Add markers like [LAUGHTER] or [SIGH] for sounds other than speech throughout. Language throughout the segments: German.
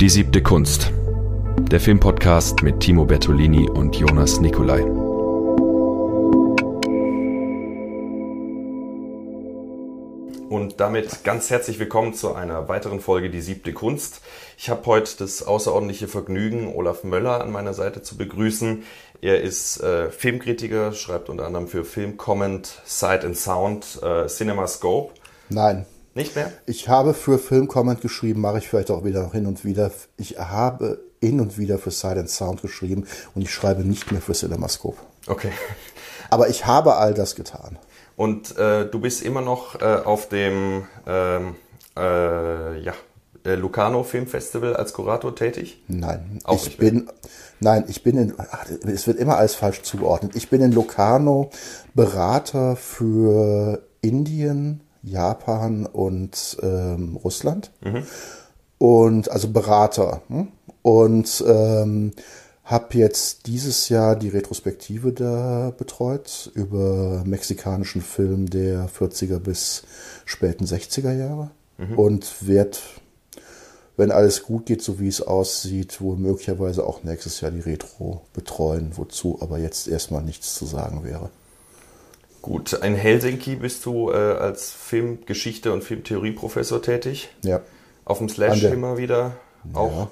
Die siebte Kunst. Der Filmpodcast mit Timo Bertolini und Jonas Nicolai. Und damit ganz herzlich willkommen zu einer weiteren Folge Die siebte Kunst. Ich habe heute das außerordentliche Vergnügen, Olaf Möller an meiner Seite zu begrüßen. Er ist äh, Filmkritiker, schreibt unter anderem für Film Comment, Sight and Sound, äh, Cinema Scope. Nein. Nicht mehr? Ich habe für Film Comment geschrieben, mache ich vielleicht auch wieder noch hin und wieder. Ich habe hin und wieder für and Sound geschrieben und ich schreibe nicht mehr für CinemaScope. Okay. Aber ich habe all das getan. Und äh, du bist immer noch äh, auf dem ähm, äh, ja, äh, Lucano Filmfestival als Kurator tätig? Nein, Auch ich nicht bin, nein, ich bin in, ach, es wird immer alles falsch zugeordnet. Ich bin in Locarno Berater für Indien, Japan und ähm, Russland. Und also Berater. Hm? Und ähm, habe jetzt dieses Jahr die Retrospektive da betreut über mexikanischen Film der 40er bis späten 60er Jahre. Und werde wenn alles gut geht, so wie es aussieht, wohl möglicherweise auch nächstes Jahr die Retro betreuen, wozu aber jetzt erstmal nichts zu sagen wäre. Gut, in Helsinki bist du äh, als Filmgeschichte und Filmtheorieprofessor tätig. Ja. Auf dem Slash der- immer wieder auch. ja.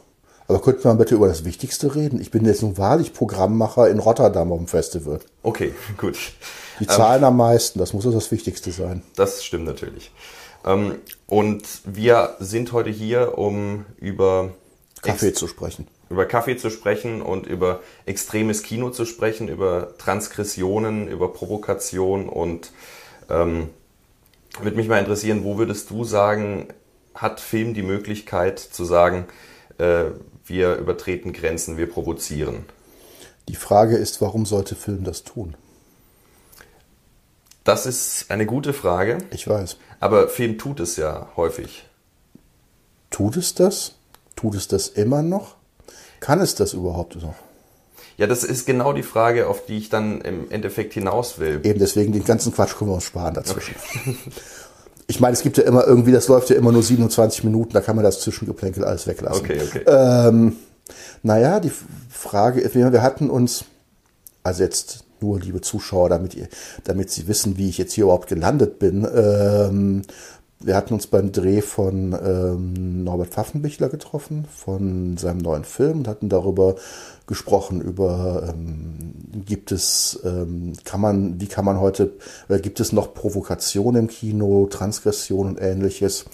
Aber könnten wir bitte über das Wichtigste reden? Ich bin jetzt nun wahrlich Programmmacher in Rotterdam auf dem Festival. Okay, gut. Die zahlen am meisten, das muss doch das Wichtigste sein. Das stimmt natürlich. Ähm, und wir sind heute hier, um über Kaffee zu sprechen. Über Kaffee zu sprechen und über extremes Kino zu sprechen, über Transgressionen, über Provokation und ähm, würde mich mal interessieren, wo würdest du sagen, hat Film die Möglichkeit zu sagen, äh, wir übertreten Grenzen, wir provozieren? Die Frage ist, warum sollte Film das tun? Das ist eine gute Frage, Ich weiß. aber Film tut es ja häufig. Tut es das? Tut es das immer noch? Kann es das überhaupt noch? Ja, das ist genau die Frage, auf die ich dann im Endeffekt hinaus will. Eben deswegen den ganzen Quatsch können wir uns sparen dazwischen. [LAUGHS] Ich meine, es gibt ja immer irgendwie, das läuft ja immer nur 27 Minuten, da kann man das Zwischengeplänkel alles weglassen. Okay, okay. Ähm, naja, die Frage ist, wir wir hatten uns, also jetzt nur liebe Zuschauer, damit ihr, damit Sie wissen, wie ich jetzt hier überhaupt gelandet bin. Ähm, wir hatten uns beim Dreh von ähm, Norbert Pfaffenbichler getroffen, von seinem neuen Film und hatten darüber gesprochen, über ähm, gibt es, ähm, kann man, wie kann man heute, oder gibt es noch Provokation im Kino, Transgression und ähnliches.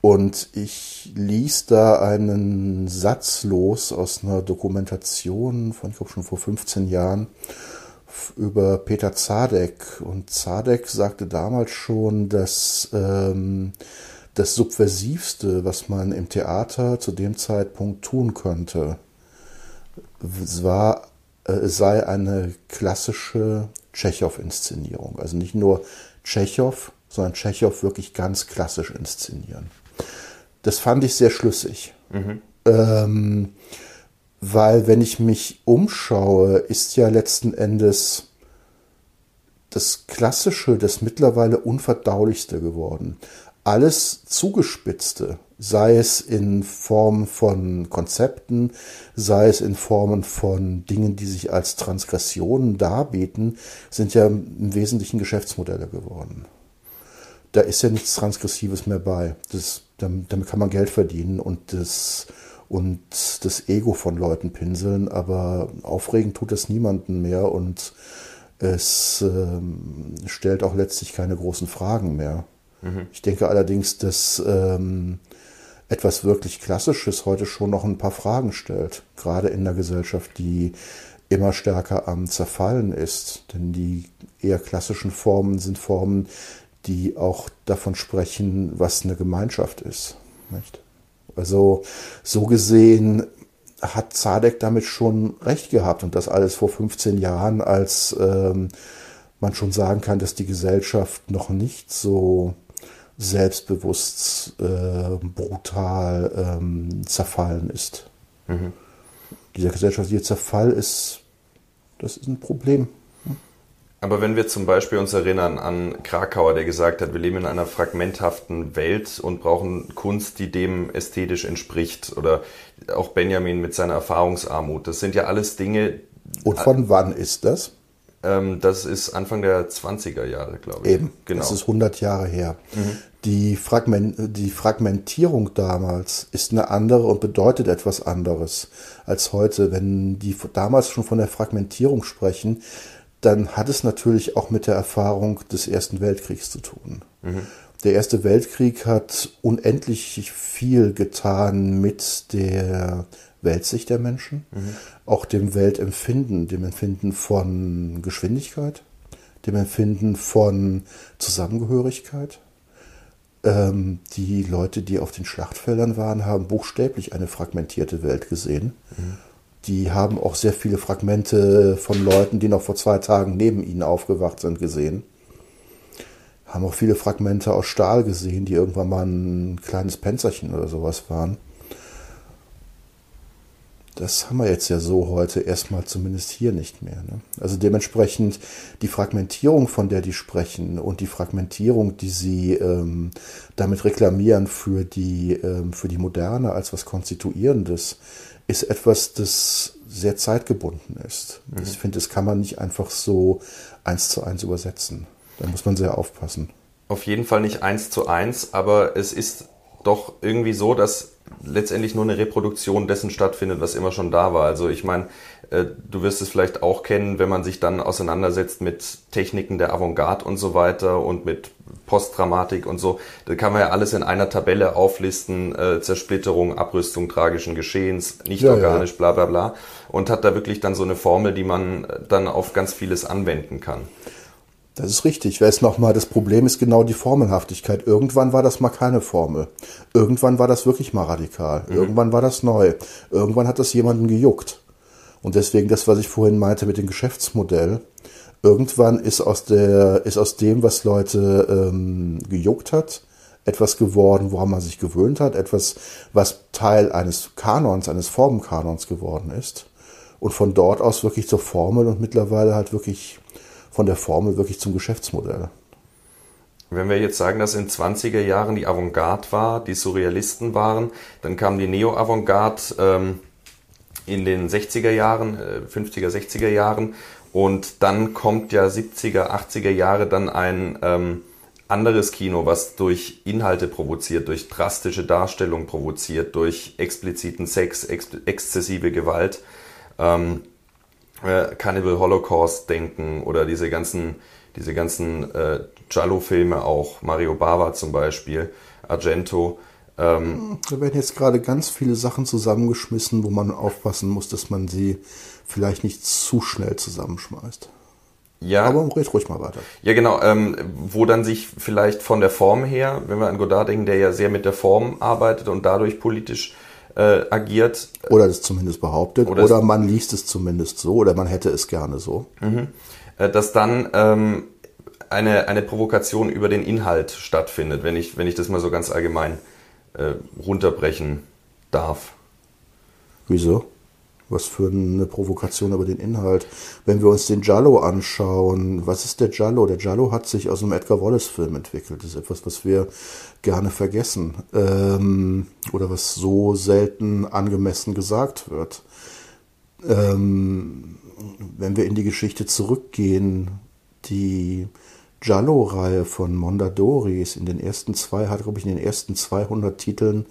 Und ich ließ da einen Satz los aus einer Dokumentation von, ich glaube schon vor 15 Jahren, über Peter Zadek. Und Zadek sagte damals schon, dass ähm, das Subversivste, was man im Theater zu dem Zeitpunkt tun könnte, war, äh, sei eine klassische Tschechow-Inszenierung. Also nicht nur Tschechow, sondern Tschechow wirklich ganz klassisch inszenieren. Das fand ich sehr schlüssig. Ähm, weil wenn ich mich umschaue, ist ja letzten Endes das Klassische, das mittlerweile Unverdaulichste geworden. Alles Zugespitzte, sei es in Form von Konzepten, sei es in Formen von Dingen, die sich als Transgressionen darbieten, sind ja im Wesentlichen Geschäftsmodelle geworden. Da ist ja nichts Transgressives mehr bei. Das, damit, damit kann man Geld verdienen und das, und das Ego von Leuten pinseln, aber aufregend tut es niemanden mehr und es ähm, stellt auch letztlich keine großen Fragen mehr. Ich denke allerdings, dass ähm, etwas wirklich Klassisches heute schon noch ein paar Fragen stellt, gerade in einer Gesellschaft, die immer stärker am Zerfallen ist. Denn die eher klassischen Formen sind Formen, die auch davon sprechen, was eine Gemeinschaft ist. Nicht? Also so gesehen hat Zadek damit schon recht gehabt und das alles vor 15 Jahren, als ähm, man schon sagen kann, dass die Gesellschaft noch nicht so selbstbewusst, äh, brutal ähm, zerfallen ist. Dieser gesellschaftliche Zerfall ist, das ist ein Problem. Aber wenn wir zum Beispiel uns erinnern an Krakauer, der gesagt hat, wir leben in einer fragmenthaften Welt und brauchen Kunst, die dem ästhetisch entspricht, oder auch Benjamin mit seiner Erfahrungsarmut, das sind ja alles Dinge. Und von wann ist das? Ähm, das ist Anfang der 20er Jahre, glaube ich. Eben, genau. Das ist 100 Jahre her. Mhm. Die, Fragment, die Fragmentierung damals ist eine andere und bedeutet etwas anderes als heute. Wenn die damals schon von der Fragmentierung sprechen, dann hat es natürlich auch mit der Erfahrung des Ersten Weltkriegs zu tun. Mhm. Der Erste Weltkrieg hat unendlich viel getan mit der Weltsicht der Menschen, mhm. auch dem Weltempfinden, dem Empfinden von Geschwindigkeit, dem Empfinden von Zusammengehörigkeit. Ähm, die Leute, die auf den Schlachtfeldern waren, haben buchstäblich eine fragmentierte Welt gesehen. Mhm. Die haben auch sehr viele Fragmente von Leuten, die noch vor zwei Tagen neben ihnen aufgewacht sind, gesehen. Haben auch viele Fragmente aus Stahl gesehen, die irgendwann mal ein kleines Panzerchen oder sowas waren. Das haben wir jetzt ja so heute erstmal zumindest hier nicht mehr. Ne? Also dementsprechend die Fragmentierung, von der die sprechen und die Fragmentierung, die sie ähm, damit reklamieren für die, ähm, für die Moderne als was Konstituierendes, ist etwas, das sehr zeitgebunden ist. Mhm. Ich finde, das kann man nicht einfach so eins zu eins übersetzen. Da muss man sehr aufpassen. Auf jeden Fall nicht eins zu eins, aber es ist doch irgendwie so, dass letztendlich nur eine Reproduktion dessen stattfindet, was immer schon da war. Also ich meine, du wirst es vielleicht auch kennen, wenn man sich dann auseinandersetzt mit Techniken der Avantgarde und so weiter und mit Postdramatik und so. Da kann man ja alles in einer Tabelle auflisten, äh, Zersplitterung, Abrüstung tragischen Geschehens, nicht ja, organisch, ja. bla bla bla. Und hat da wirklich dann so eine Formel, die man dann auf ganz vieles anwenden kann. Das ist richtig. Wer ist nochmal, das Problem ist genau die Formelhaftigkeit. Irgendwann war das mal keine Formel. Irgendwann war das wirklich mal radikal. Mhm. Irgendwann war das neu. Irgendwann hat das jemanden gejuckt. Und deswegen das, was ich vorhin meinte mit dem Geschäftsmodell. Irgendwann ist aus der, ist aus dem, was Leute ähm, gejuckt hat, etwas geworden, woran man sich gewöhnt hat, etwas, was Teil eines Kanons, eines Formenkanons geworden ist. Und von dort aus wirklich zur Formel und mittlerweile halt wirklich von der Formel wirklich zum Geschäftsmodell. Wenn wir jetzt sagen, dass in 20er Jahren die Avantgarde war, die Surrealisten waren, dann kam die Neo-Avantgarde ähm, in den 60er Jahren, äh, 50er, 60er Jahren und dann kommt ja 70er, 80er Jahre dann ein ähm, anderes Kino, was durch Inhalte provoziert, durch drastische Darstellung provoziert, durch expliziten Sex, ex exzessive Gewalt. Ähm, äh, Cannibal Holocaust denken oder diese ganzen, diese ganzen äh, Giallo-Filme auch, Mario Bava zum Beispiel, Argento. Ähm, da werden jetzt gerade ganz viele Sachen zusammengeschmissen, wo man aufpassen muss, dass man sie vielleicht nicht zu schnell zusammenschmeißt. Ja. Aber red ruhig mal weiter. Ja, genau. Ähm, wo dann sich vielleicht von der Form her, wenn wir an Godard denken, der ja sehr mit der Form arbeitet und dadurch politisch äh, agiert. Oder das zumindest behauptet. Oder, oder man liest es zumindest so oder man hätte es gerne so. Mhm. Äh, dass dann ähm, eine, eine Provokation über den Inhalt stattfindet, wenn ich, wenn ich das mal so ganz allgemein äh, runterbrechen darf. Wieso? Was für eine Provokation über den Inhalt. Wenn wir uns den Giallo anschauen, was ist der Giallo? Der Giallo hat sich aus einem Edgar Wallace-Film entwickelt. Das ist etwas, was wir gerne vergessen ähm, oder was so selten angemessen gesagt wird. Ähm, wenn wir in die Geschichte zurückgehen, die Giallo-Reihe von Mondadori ist in den ersten zwei, hat glaube ich in den ersten 200 Titeln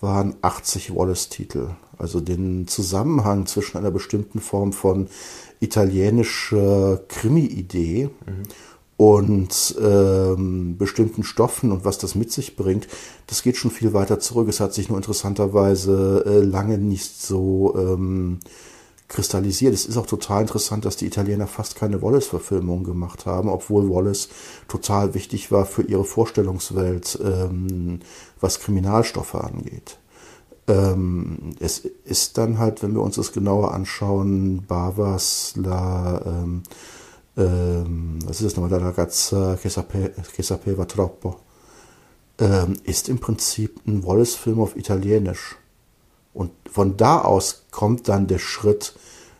waren 80 Wallace-Titel. Also den Zusammenhang zwischen einer bestimmten Form von italienischer Krimi-Idee mhm und ähm, bestimmten Stoffen und was das mit sich bringt, das geht schon viel weiter zurück. Es hat sich nur interessanterweise äh, lange nicht so ähm, kristallisiert. Es ist auch total interessant, dass die Italiener fast keine Wallace-Verfilmung gemacht haben, obwohl Wallace total wichtig war für ihre Vorstellungswelt, ähm, was Kriminalstoffe angeht. Ähm, es ist dann halt, wenn wir uns das genauer anschauen, Bavas La ähm, ähm, was ist das nochmal, la ragazza che sapeva troppo, ähm, ist im Prinzip ein Wallace-Film auf Italienisch. Und von da aus kommt dann der Schritt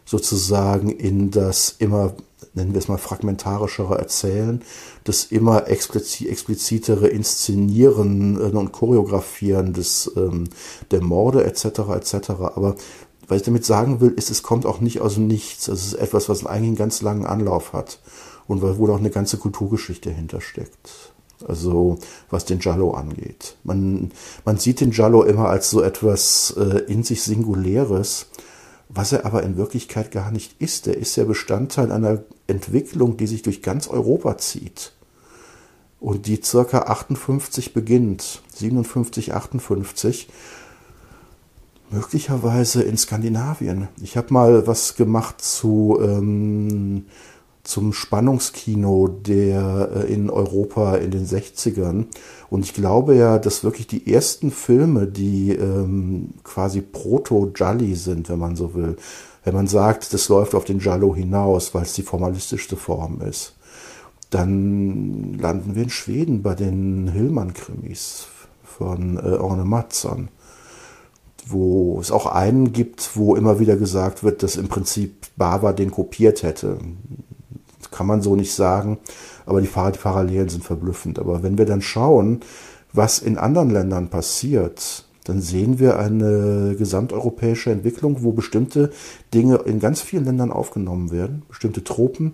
sozusagen in das immer, nennen wir es mal, fragmentarischere Erzählen, das immer explizit, explizitere Inszenieren äh, und Choreografieren des, ähm, der Morde etc. etc. Aber was ich damit sagen will, ist, es kommt auch nicht aus dem Nichts. Es ist etwas, was eigentlich einen ganz langen Anlauf hat und wo auch eine ganze Kulturgeschichte hintersteckt. Also was den Giallo angeht. Man, man sieht den Giallo immer als so etwas äh, in sich Singuläres, was er aber in Wirklichkeit gar nicht ist. Er ist ja Bestandteil einer Entwicklung, die sich durch ganz Europa zieht und die circa 58 beginnt, 57, 58, möglicherweise in Skandinavien. Ich habe mal was gemacht zu ähm, zum Spannungskino der äh, in Europa in den 60ern. Und ich glaube ja, dass wirklich die ersten Filme, die ähm, quasi Proto-Jolly sind, wenn man so will, wenn man sagt, das läuft auf den Giallo hinaus, weil es die formalistischste Form ist, dann landen wir in Schweden bei den Hillmann-Krimis von äh, Orne Mattsson wo es auch einen gibt, wo immer wieder gesagt wird, dass im Prinzip Bava den kopiert hätte kann man so nicht sagen, aber die, Parallelen sind verblüffend. Aber wenn wir dann schauen, was in anderen Ländern passiert, dann sehen wir eine gesamteuropäische Entwicklung, wo bestimmte Dinge in ganz vielen Ländern aufgenommen werden, bestimmte Tropen,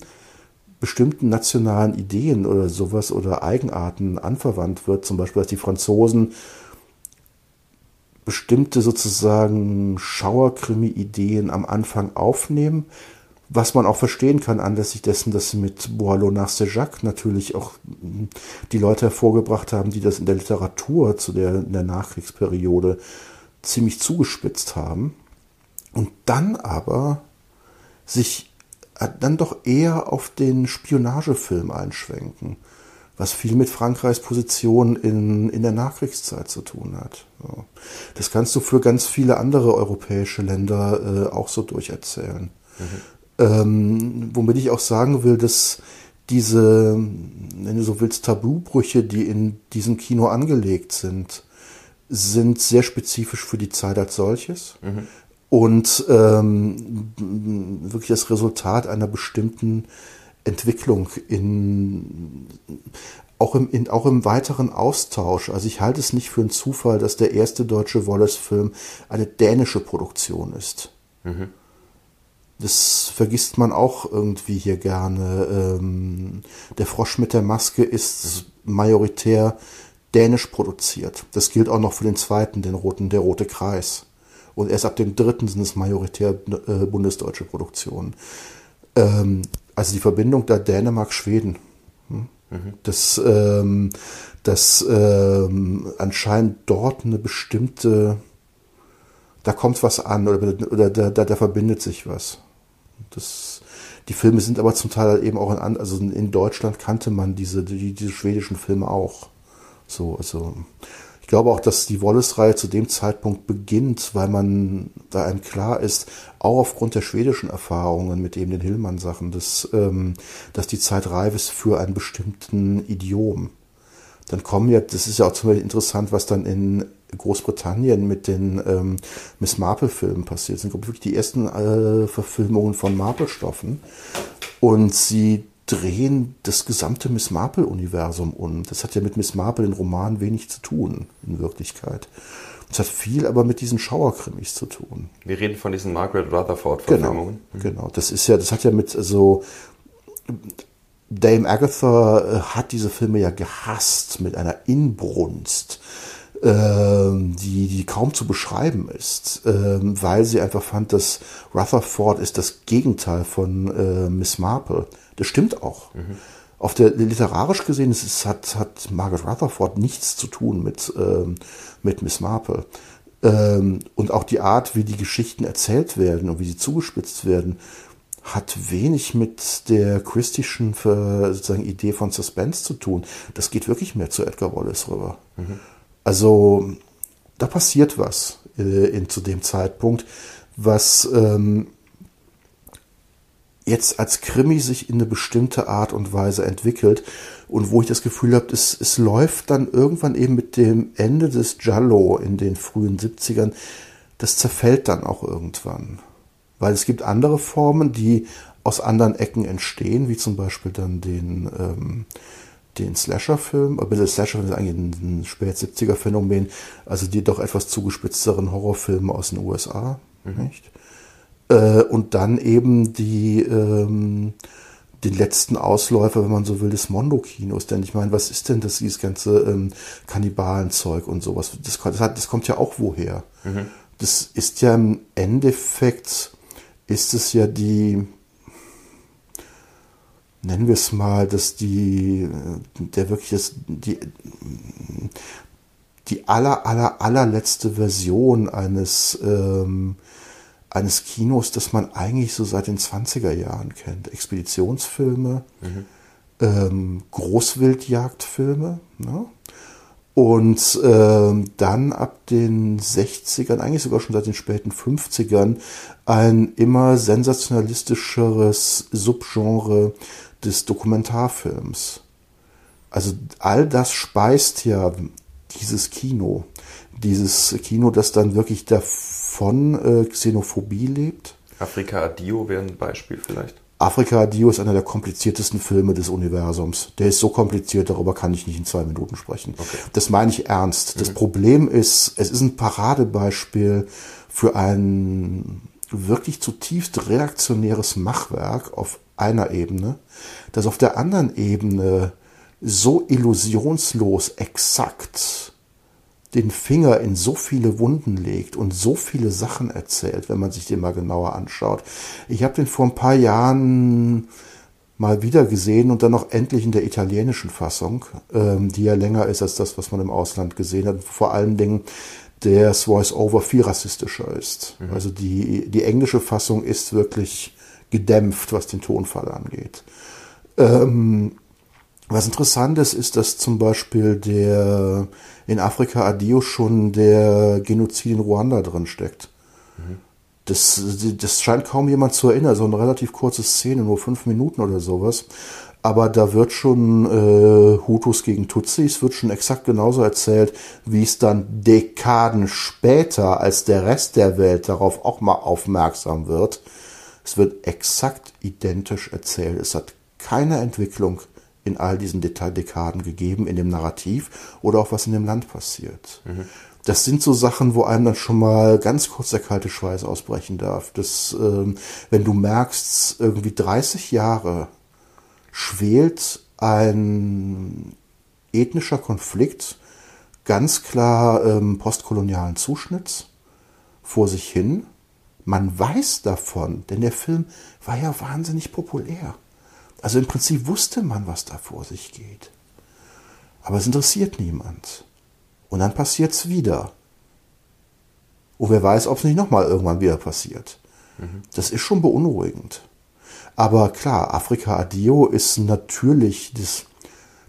bestimmten nationalen Ideen oder sowas oder Eigenarten anverwandt wird. Zum Beispiel, dass die Franzosen bestimmte sozusagen Schauerkrimi-Ideen am Anfang aufnehmen, was man auch verstehen kann anlässlich dessen, dass sie mit Boileau nach Sejac natürlich auch die Leute hervorgebracht haben, die das in der Literatur zu der, in der Nachkriegsperiode ziemlich zugespitzt haben. Und dann aber sich äh, dann doch eher auf den Spionagefilm einschwenken, was viel mit Frankreichs Position in, in der Nachkriegszeit zu tun hat. Das kannst du für ganz viele andere europäische Länder äh, auch so durcherzählen. Mhm. Ähm, womit ich auch sagen will, dass diese, wenn du so willst, Tabubrüche, die in diesem Kino angelegt sind, sind sehr spezifisch für die Zeit als solches mhm. und ähm, wirklich das Resultat einer bestimmten Entwicklung in auch im, in, auch im weiteren Austausch. Also ich halte es nicht für einen Zufall, dass der erste deutsche Wallace-Film eine dänische Produktion ist. Mhm. Das vergisst man auch irgendwie hier gerne. Ähm, der Frosch mit der Maske ist majoritär dänisch produziert. Das gilt auch noch für den zweiten, den roten, der rote Kreis. Und erst ab dem dritten sind es majoritär äh, bundesdeutsche Produktionen. Ähm, also die Verbindung da Dänemark-Schweden. Hm? Mhm. Das, ähm, das ähm, anscheinend dort eine bestimmte, da kommt was an oder, oder da, da, da verbindet sich was. Das, die Filme sind aber zum Teil eben auch in, also in Deutschland kannte man diese, die, diese schwedischen Filme auch. So, also ich glaube auch, dass die Wallace-Reihe zu dem Zeitpunkt beginnt, weil man, da einem klar ist, auch aufgrund der schwedischen Erfahrungen mit eben den Hillmann-Sachen, dass, ähm, dass die Zeit reif ist für einen bestimmten Idiom. Dann kommen ja, das ist ja auch zum Beispiel interessant, was dann in Großbritannien mit den ähm, Miss Marple-Filmen passiert sind. Wirklich die ersten äh, Verfilmungen von Marple-Stoffen. Und sie drehen das gesamte Miss Marple-Universum um. Das hat ja mit Miss Marple, den Roman, wenig zu tun, in Wirklichkeit. Es hat viel aber mit diesen Schauerkrimis zu tun. Wir reden von diesen Margaret Rutherford-Verfilmungen. Genau, genau. Das ist ja, das hat ja mit so. Dame Agatha äh, hat diese Filme ja gehasst mit einer Inbrunst die, die kaum zu beschreiben ist, ähm, weil sie einfach fand, dass Rutherford ist das Gegenteil von äh, Miss Marple. Das stimmt auch. Mhm. Auf der literarisch gesehen ist es, hat, hat Margaret Rutherford nichts zu tun mit, ähm, mit Miss Marple. Ähm, und auch die Art, wie die Geschichten erzählt werden und wie sie zugespitzt werden, hat wenig mit der christischen sozusagen Idee von Suspense zu tun. Das geht wirklich mehr zu Edgar Wallace rüber. Mhm. Also da passiert was äh, in, zu dem Zeitpunkt, was ähm, jetzt als Krimi sich in eine bestimmte Art und Weise entwickelt und wo ich das Gefühl habe, es, es läuft dann irgendwann eben mit dem Ende des Giallo in den frühen 70ern, das zerfällt dann auch irgendwann. Weil es gibt andere Formen, die aus anderen Ecken entstehen, wie zum Beispiel dann den, ähm, den Slasher-Film, aber der Slasher-Film ist eigentlich ein, ein spät 70er Phänomen, also die doch etwas zugespitzteren Horrorfilme aus den USA, mhm. nicht? Äh, und dann eben die, ähm, den letzten Ausläufer, wenn man so will, des Mondo-Kinos. Denn ich meine, was ist denn das, dieses ganze ähm, Kannibalenzeug und sowas? Das, das, hat, das kommt ja auch woher. Mhm. Das ist ja im Endeffekt, ist es ja die, nennen wir es mal, dass die, der wirklich das, die, die aller, aller, allerletzte Version eines, ähm, eines Kinos, das man eigentlich so seit den 20er Jahren kennt. Expeditionsfilme, mhm. ähm, Großwildjagdfilme. Ne? Und ähm, dann ab den 60ern, eigentlich sogar schon seit den späten 50ern, ein immer sensationalistischeres Subgenre des Dokumentarfilms. Also all das speist ja dieses Kino. Dieses Kino, das dann wirklich davon äh, Xenophobie lebt. Afrika Adio wäre ein Beispiel vielleicht. Afrika Adio ist einer der kompliziertesten Filme des Universums. Der ist so kompliziert, darüber kann ich nicht in zwei Minuten sprechen. Okay. Das meine ich ernst. Das mhm. Problem ist, es ist ein Paradebeispiel für ein wirklich zutiefst reaktionäres Machwerk auf einer Ebene, das auf der anderen Ebene so illusionslos exakt den Finger in so viele Wunden legt und so viele Sachen erzählt, wenn man sich den mal genauer anschaut. Ich habe den vor ein paar Jahren mal wieder gesehen und dann noch endlich in der italienischen Fassung, ähm, die ja länger ist als das, was man im Ausland gesehen hat. Vor allen Dingen der Voice-Over viel rassistischer ist. Mhm. Also die, die englische Fassung ist wirklich gedämpft, was den Tonfall angeht. Ähm, was interessant ist, ist, dass zum Beispiel der in Afrika Adio schon der Genozid in Ruanda drin steckt. Mhm. Das, das scheint kaum jemand zu erinnern. So eine relativ kurze Szene, nur fünf Minuten oder sowas. Aber da wird schon äh, Hutus gegen Tutsis, wird schon exakt genauso erzählt, wie es dann Dekaden später, als der Rest der Welt darauf auch mal aufmerksam wird, es wird exakt identisch erzählt. Es hat keine Entwicklung in all diesen Dekaden gegeben, in dem Narrativ oder auch was in dem Land passiert. Mhm. Das sind so Sachen, wo einem dann schon mal ganz kurz der kalte Schweiß ausbrechen darf. Das, ähm, wenn du merkst, irgendwie 30 Jahre schwelt ein ethnischer Konflikt ganz klar ähm, postkolonialen Zuschnitts vor sich hin man weiß davon, denn der Film war ja wahnsinnig populär. Also im Prinzip wusste man, was da vor sich geht. Aber es interessiert niemand. Und dann passiert es wieder. Und wer weiß, ob es nicht nochmal irgendwann wieder passiert. Mhm. Das ist schon beunruhigend. Aber klar, Afrika Adio ist natürlich das,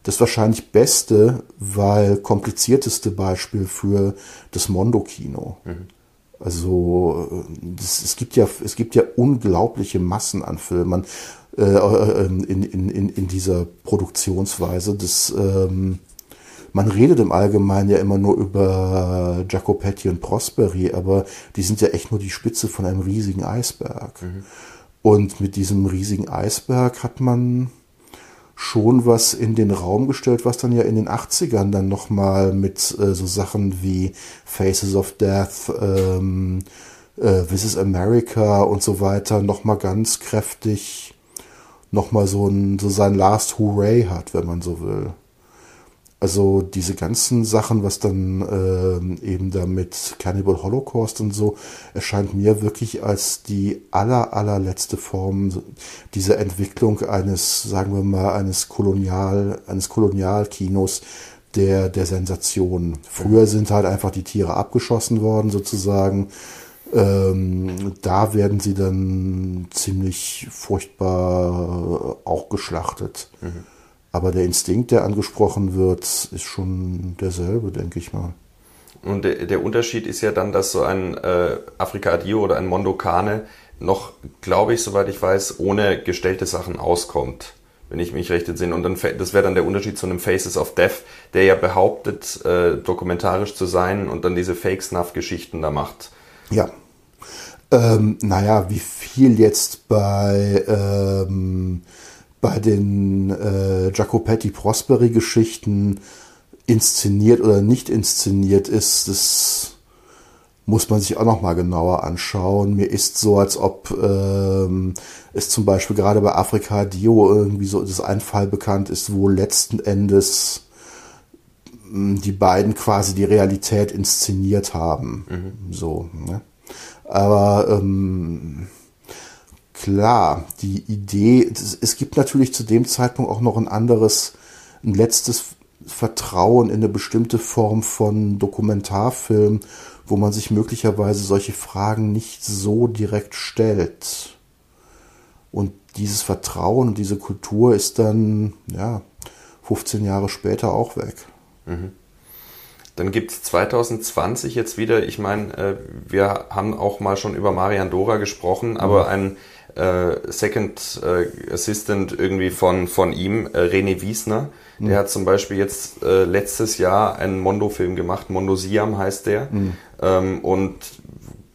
das wahrscheinlich beste, weil komplizierteste Beispiel für das Mondo-Kino. Mhm. Also das, es gibt ja es gibt ja unglaubliche Massen an Filmen äh, äh in, in, in, in dieser Produktionsweise. Das, ähm, man redet im Allgemeinen ja immer nur über Jacopetti und Prosperi, aber die sind ja echt nur die Spitze von einem riesigen Eisberg. Mhm. Und mit diesem riesigen Eisberg hat man schon was in den Raum gestellt, was dann ja in den 80ern dann nochmal mit äh, so Sachen wie Faces of Death, ähm, äh, This is America und so weiter nochmal ganz kräftig nochmal so, ein, so sein Last Hooray hat, wenn man so will. Also diese ganzen Sachen, was dann äh, eben da mit Cannibal Holocaust und so, erscheint mir wirklich als die aller, allerletzte Form dieser Entwicklung eines, sagen wir mal, eines Kolonial, eines Kolonialkinos der, der Sensation. Früher sind halt einfach die Tiere abgeschossen worden, sozusagen. Ähm, da werden sie dann ziemlich furchtbar auch geschlachtet. Mhm. Aber der Instinkt, der angesprochen wird, ist schon derselbe, denke ich mal. Und der, der Unterschied ist ja dann, dass so ein äh, Afrika Adio oder ein Mondokane noch, glaube ich, soweit ich weiß, ohne gestellte Sachen auskommt, wenn ich mich recht entsinne. Und dann, das wäre dann der Unterschied zu einem Faces of Death, der ja behauptet, äh, dokumentarisch zu sein und dann diese Fake-Snuff-Geschichten da macht. Ja. Ähm, naja, wie viel jetzt bei, ähm, bei den äh, Jacopetti Prosperi Geschichten inszeniert oder nicht inszeniert ist, das muss man sich auch noch mal genauer anschauen. Mir ist so, als ob ähm, es zum Beispiel gerade bei Afrika Dio irgendwie so das ein Fall bekannt ist, wo letzten Endes mh, die beiden quasi die Realität inszeniert haben. Mhm. So, ne? Aber ähm, klar, die Idee, es gibt natürlich zu dem Zeitpunkt auch noch ein anderes, ein letztes Vertrauen in eine bestimmte Form von Dokumentarfilm, wo man sich möglicherweise solche Fragen nicht so direkt stellt. Und dieses Vertrauen und diese Kultur ist dann, ja, 15 Jahre später auch weg. Mhm. Dann gibt es 2020 jetzt wieder, ich meine, äh, wir haben auch mal schon über Marian Dora gesprochen, aber mhm. ein äh, Second äh, Assistant irgendwie von, von ihm, äh, René Wiesner, mhm. der hat zum Beispiel jetzt äh, letztes Jahr einen Mondo-Film gemacht, Mondo Siam heißt der. Mhm. Ähm, und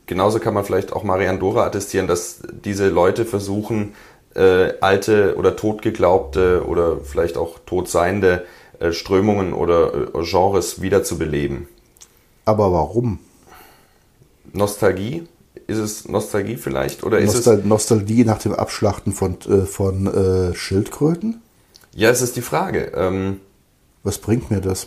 genauso kann man vielleicht auch Marian Dora attestieren, dass diese Leute versuchen, äh, alte oder totgeglaubte oder vielleicht auch totseiende äh, Strömungen oder äh, Genres wiederzubeleben. Aber warum? Nostalgie? Ist es Nostalgie vielleicht? Oder ist es Nostalgie nach dem Abschlachten von, äh, von äh, Schildkröten? Ja, es ist die Frage. Ähm, Was bringt mir das?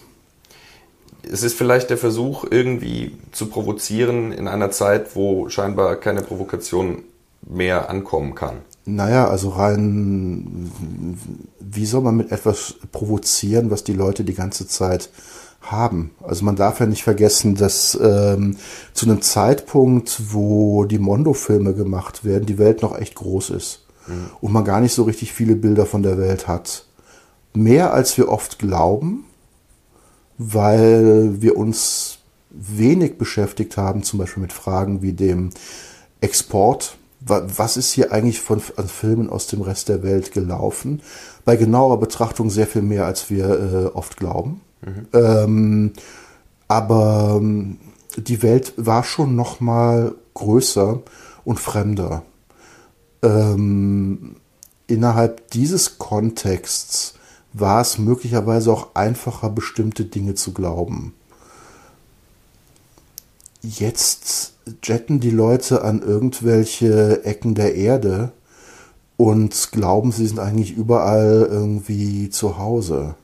Es ist vielleicht der Versuch, irgendwie zu provozieren in einer Zeit, wo scheinbar keine Provokation mehr ankommen kann. Naja, also rein, wie soll man mit etwas provozieren, was die Leute die ganze Zeit haben? Also man darf ja nicht vergessen, dass ähm, zu einem Zeitpunkt, wo die Mondo-Filme gemacht werden, die Welt noch echt groß ist mhm. und man gar nicht so richtig viele Bilder von der Welt hat. Mehr als wir oft glauben, weil wir uns wenig beschäftigt haben, zum Beispiel mit Fragen wie dem Export was ist hier eigentlich von an Filmen aus dem Rest der Welt gelaufen? Bei genauer Betrachtung sehr viel mehr, als wir äh, oft glauben. Mhm. Ähm, aber ähm, die Welt war schon noch mal größer und fremder. Ähm, innerhalb dieses Kontexts war es möglicherweise auch einfacher, bestimmte Dinge zu glauben. Jetzt jetten die Leute an irgendwelche Ecken der Erde und glauben, sie sind eigentlich überall irgendwie zu Hause.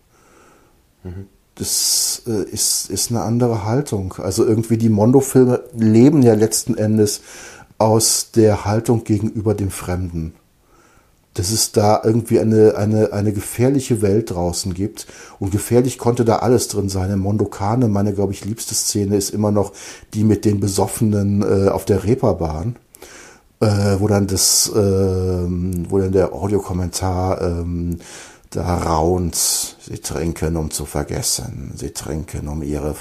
Mhm. Das äh, ist, ist eine andere Haltung. Also irgendwie die Mondo-Filme leben ja letzten Endes aus der Haltung gegenüber dem Fremden dass es da irgendwie eine, eine, eine gefährliche Welt draußen gibt. Und gefährlich konnte da alles drin sein. In Mondokane, meine, glaube ich, liebste Szene ist immer noch die mit den Besoffenen äh, auf der Reeperbahn. Äh, wo dann das, äh, wo dann der Audiokommentar ähm, da raunt, sie trinken, um zu vergessen, sie trinken, um ihre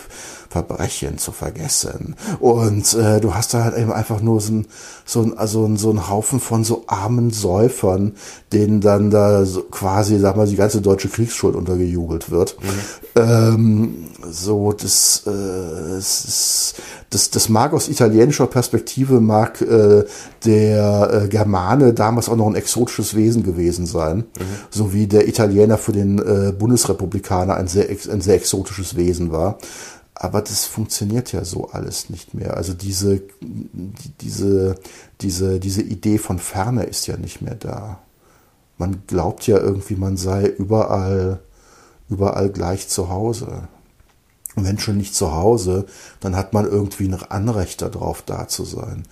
Verbrechen zu vergessen. Und äh, du hast da halt eben einfach nur so ein, so ein, also so ein Haufen von so armen Säufern, denen dann da so quasi, sag mal, die ganze deutsche Kriegsschuld untergejubelt wird. Mhm. Ähm, so, das, äh, das, das, das mag aus italienischer Perspektive, mag äh, der äh, Germane damals auch noch ein exotisches Wesen gewesen sein, mhm. so wie der Italiener für den äh, Bundesrepublikaner ein sehr, ein sehr exotisches Wesen war. Aber das funktioniert ja so alles nicht mehr. Also diese, diese, diese, diese Idee von Ferne ist ja nicht mehr da. Man glaubt ja irgendwie, man sei überall, überall gleich zu Hause. Und wenn schon nicht zu Hause, dann hat man irgendwie ein Anrecht darauf, da zu sein.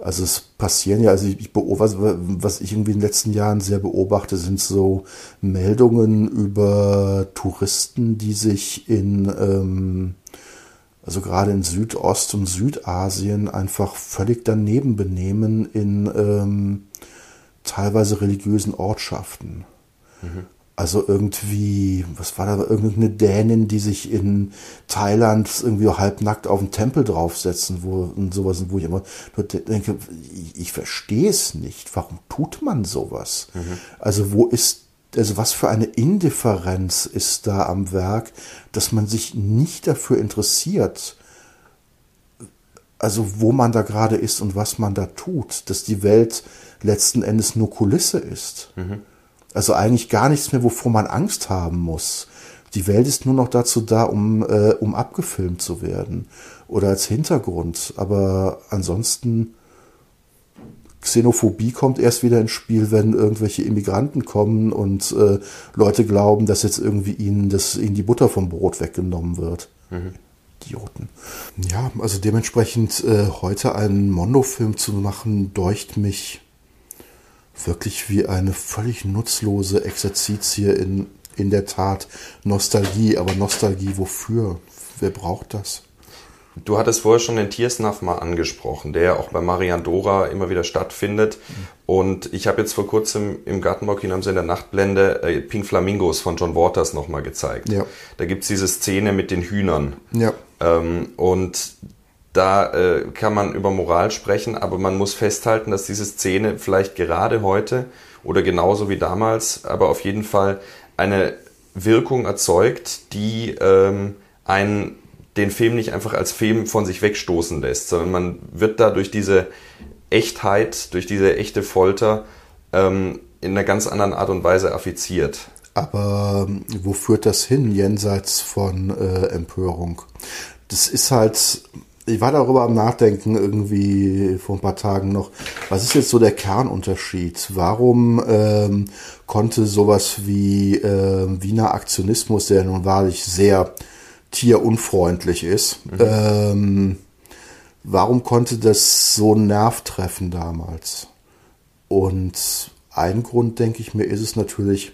Also es passieren ja, also ich, ich beobachte, was ich irgendwie in den letzten Jahren sehr beobachte, sind so Meldungen über Touristen, die sich in, ähm, also gerade in Südost- und Südasien einfach völlig daneben benehmen in ähm, teilweise religiösen Ortschaften. Mhm. Also irgendwie, was war da, irgendeine Dänin, die sich in Thailand irgendwie halbnackt auf den Tempel draufsetzen, wo und sowas, wo ich immer denke, ich, ich verstehe es nicht. Warum tut man sowas? Mhm. Also wo ist, also was für eine Indifferenz ist da am Werk, dass man sich nicht dafür interessiert, also wo man da gerade ist und was man da tut, dass die Welt letzten Endes nur Kulisse ist. Mhm. Also eigentlich gar nichts mehr, wovor man Angst haben muss. Die Welt ist nur noch dazu da, um, äh, um abgefilmt zu werden oder als Hintergrund. Aber ansonsten Xenophobie kommt erst wieder ins Spiel, wenn irgendwelche Immigranten kommen und äh, Leute glauben, dass jetzt irgendwie ihnen, das, ihnen die Butter vom Brot weggenommen wird. Mhm. Idioten. Ja, also dementsprechend äh, heute einen Mondo-Film zu machen, deucht mich wirklich wie eine völlig nutzlose Exerzitie in, in der Tat Nostalgie. Aber Nostalgie wofür? Wer braucht das? Du hattest vorher schon den Tiersnuff mal angesprochen, der ja auch bei Marian Dora immer wieder stattfindet. Mhm. Und ich habe jetzt vor kurzem im Gartenbaukino haben sie in der Nachtblende äh, Pink Flamingos von John Waters nochmal gezeigt. Ja. Da gibt's diese Szene mit den Hühnern. Ja. Ähm, und da äh, kann man über Moral sprechen, aber man muss festhalten, dass diese Szene vielleicht gerade heute oder genauso wie damals, aber auf jeden Fall eine Wirkung erzeugt, die ähm, einen den Film nicht einfach als Film von sich wegstoßen lässt, sondern man wird da durch diese Echtheit, durch diese echte Folter ähm, in einer ganz anderen Art und Weise affiziert. Aber ähm, wo führt das hin, jenseits von äh, Empörung? Das ist halt, ich war darüber am Nachdenken irgendwie vor ein paar Tagen noch, was ist jetzt so der Kernunterschied? Warum ähm, konnte sowas wie äh, Wiener Aktionismus, der nun wahrlich sehr tierunfreundlich ist. Mhm. Ähm, warum konnte das so einen Nerv treffen damals? Und ein Grund, denke ich mir, ist es natürlich,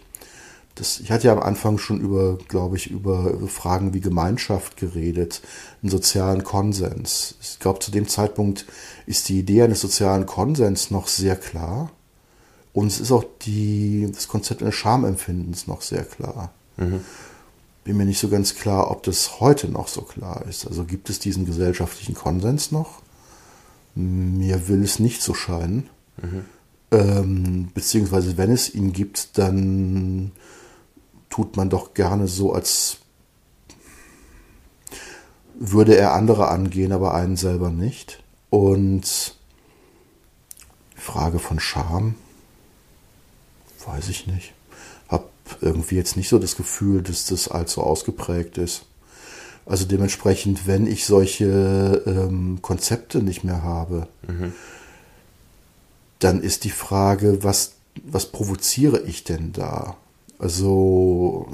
das, ich hatte ja am Anfang schon über, glaube ich, über Fragen wie Gemeinschaft geredet, einen sozialen Konsens. Ich glaube, zu dem Zeitpunkt ist die Idee eines sozialen Konsens noch sehr klar. Und es ist auch die, das Konzept eines Schamempfindens noch sehr klar. Mhm bin mir nicht so ganz klar, ob das heute noch so klar ist. Also gibt es diesen gesellschaftlichen Konsens noch? Mir will es nicht so scheinen. Mhm. Ähm, beziehungsweise wenn es ihn gibt, dann tut man doch gerne so, als würde er andere angehen, aber einen selber nicht. Und Frage von Scham, weiß ich nicht irgendwie jetzt nicht so das Gefühl, dass das allzu ausgeprägt ist. Also dementsprechend, wenn ich solche ähm, Konzepte nicht mehr habe, mhm. dann ist die Frage, was, was provoziere ich denn da? Also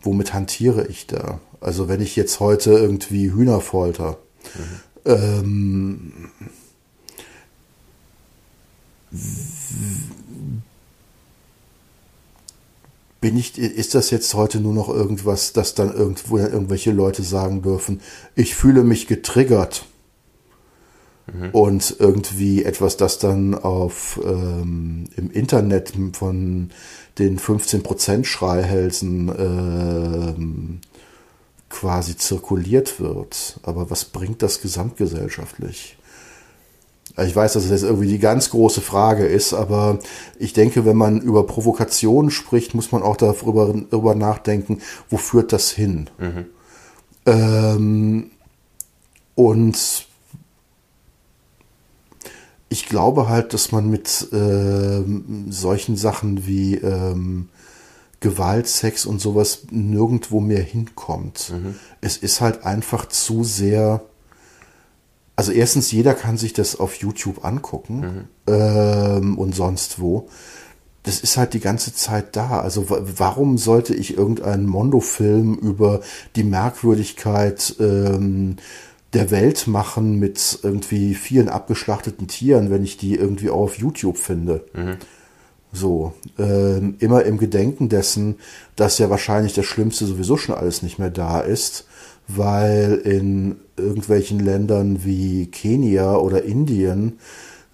womit hantiere ich da? Also wenn ich jetzt heute irgendwie Hühner folter, mhm. ähm, bin ich, ist das jetzt heute nur noch irgendwas, dass dann irgendwo irgendwelche Leute sagen dürfen, ich fühle mich getriggert. Mhm. Und irgendwie etwas, das dann auf ähm, im Internet von den 15% Schreihälsen ähm, quasi zirkuliert wird. Aber was bringt das gesamtgesellschaftlich? Ich weiß, dass es jetzt irgendwie die ganz große Frage ist, aber ich denke, wenn man über Provokation spricht, muss man auch darüber, darüber nachdenken, wo führt das hin? Mhm. Ähm, und ich glaube halt, dass man mit ähm, solchen Sachen wie ähm, Gewalt, Sex und sowas nirgendwo mehr hinkommt. Mhm. Es ist halt einfach zu sehr also erstens, jeder kann sich das auf YouTube angucken mhm. ähm, und sonst wo. Das ist halt die ganze Zeit da. Also warum sollte ich irgendeinen Mondo-Film über die Merkwürdigkeit ähm, der Welt machen mit irgendwie vielen abgeschlachteten Tieren, wenn ich die irgendwie auch auf YouTube finde? Mhm. So, ähm, immer im Gedenken dessen, dass ja wahrscheinlich das Schlimmste sowieso schon alles nicht mehr da ist weil in irgendwelchen Ländern wie Kenia oder Indien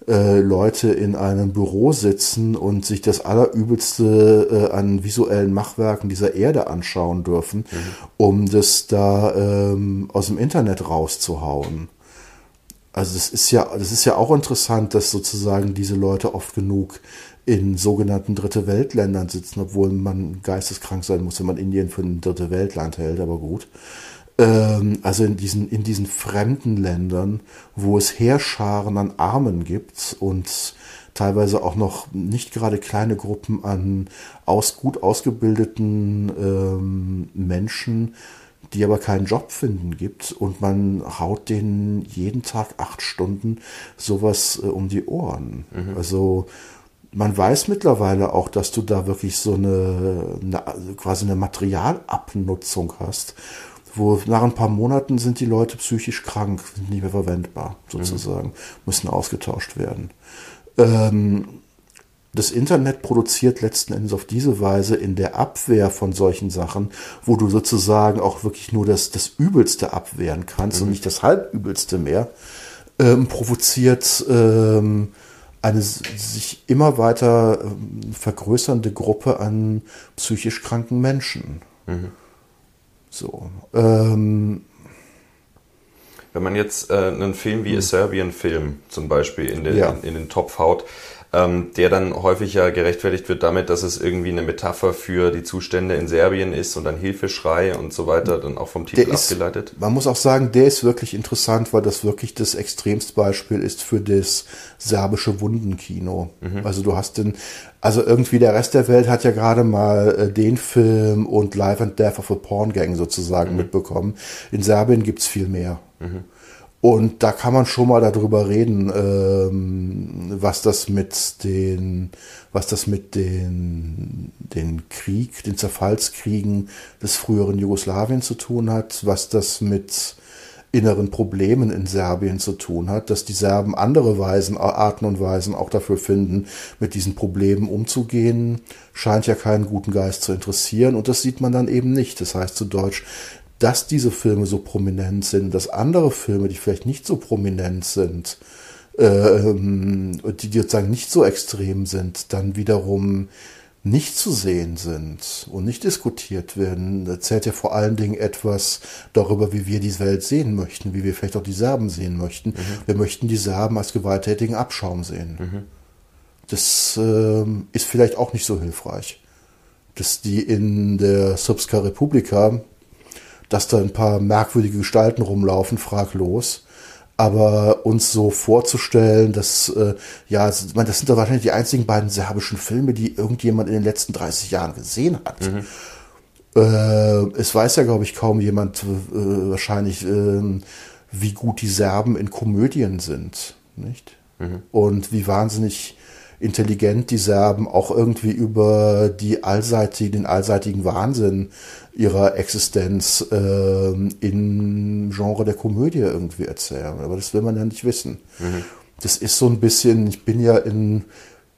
äh, Leute in einem Büro sitzen und sich das Allerübelste äh, an visuellen Machwerken dieser Erde anschauen dürfen, mhm. um das da ähm, aus dem Internet rauszuhauen. Also das ist ja, das ist ja auch interessant, dass sozusagen diese Leute oft genug in sogenannten Dritte Weltländern sitzen, obwohl man geisteskrank sein muss, wenn man Indien für ein Dritte Weltland hält, aber gut. Ähm, also in diesen, in diesen fremden Ländern, wo es Heerscharen an Armen gibt und teilweise auch noch nicht gerade kleine Gruppen an aus, gut ausgebildeten ähm, Menschen, die aber keinen Job finden gibt und man haut denen jeden Tag acht Stunden sowas äh, um die Ohren. Mhm. Also man weiß mittlerweile auch, dass du da wirklich so eine, eine quasi eine Materialabnutzung hast, wo nach ein paar Monaten sind die Leute psychisch krank, sind nicht mehr verwendbar sozusagen, mhm. müssen ausgetauscht werden. Ähm, das Internet produziert letzten Endes auf diese Weise in der Abwehr von solchen Sachen, wo du sozusagen auch wirklich nur das, das Übelste abwehren kannst mhm. und nicht das Halbübelste mehr, ähm, provoziert ähm, eine sich immer weiter ähm, vergrößernde Gruppe an psychisch kranken Menschen. Mhm. So. Ähm, Wenn man jetzt äh, einen Film wie. A Serbian Film zum Beispiel in den, ja. in, in den Topf haut, ähm, der dann häufig ja gerechtfertigt wird damit, dass es irgendwie eine Metapher für die Zustände in Serbien ist und ein Hilfeschrei und so weiter, dann auch vom Titel ist, abgeleitet. Man muss auch sagen, der ist wirklich interessant, weil das wirklich das extremste Beispiel ist für das serbische Wundenkino. Mhm. Also du hast den, also irgendwie der Rest der Welt hat ja gerade mal äh, den Film und Life and Death of a Porn Gang sozusagen mhm. mitbekommen. In Serbien gibt's viel mehr. Mhm. Und da kann man schon mal darüber reden, ähm, was das mit den, was das mit den, den Krieg, den Zerfallskriegen des früheren Jugoslawien zu tun hat, was das mit inneren Problemen in Serbien zu tun hat, dass die Serben andere Weisen, Arten und Weisen auch dafür finden, mit diesen Problemen umzugehen, scheint ja keinen guten Geist zu interessieren und das sieht man dann eben nicht. Das heißt zu Deutsch, dass diese Filme so prominent sind, dass andere Filme, die vielleicht nicht so prominent sind, ähm, die sozusagen nicht so extrem sind, dann wiederum nicht zu sehen sind und nicht diskutiert werden, erzählt ja vor allen Dingen etwas darüber, wie wir die Welt sehen möchten, wie wir vielleicht auch die Serben sehen möchten. Mhm. Wir möchten die Serben als gewalttätigen Abschaum sehen. Mhm. Das äh, ist vielleicht auch nicht so hilfreich. Dass die in der Srpska Republika dass da ein paar merkwürdige Gestalten rumlaufen, fraglos. Aber uns so vorzustellen, dass, äh, ja, das sind da wahrscheinlich die einzigen beiden serbischen Filme, die irgendjemand in den letzten 30 Jahren gesehen hat. Mhm. Äh, es weiß ja, glaube ich, kaum jemand äh, wahrscheinlich, äh, wie gut die Serben in Komödien sind, nicht? Mhm. Und wie wahnsinnig intelligent die Serben auch irgendwie über die allseitige, den allseitigen Wahnsinn ihrer Existenz äh, im Genre der Komödie irgendwie erzählen. Aber das will man ja nicht wissen. Mhm. Das ist so ein bisschen, ich bin ja in,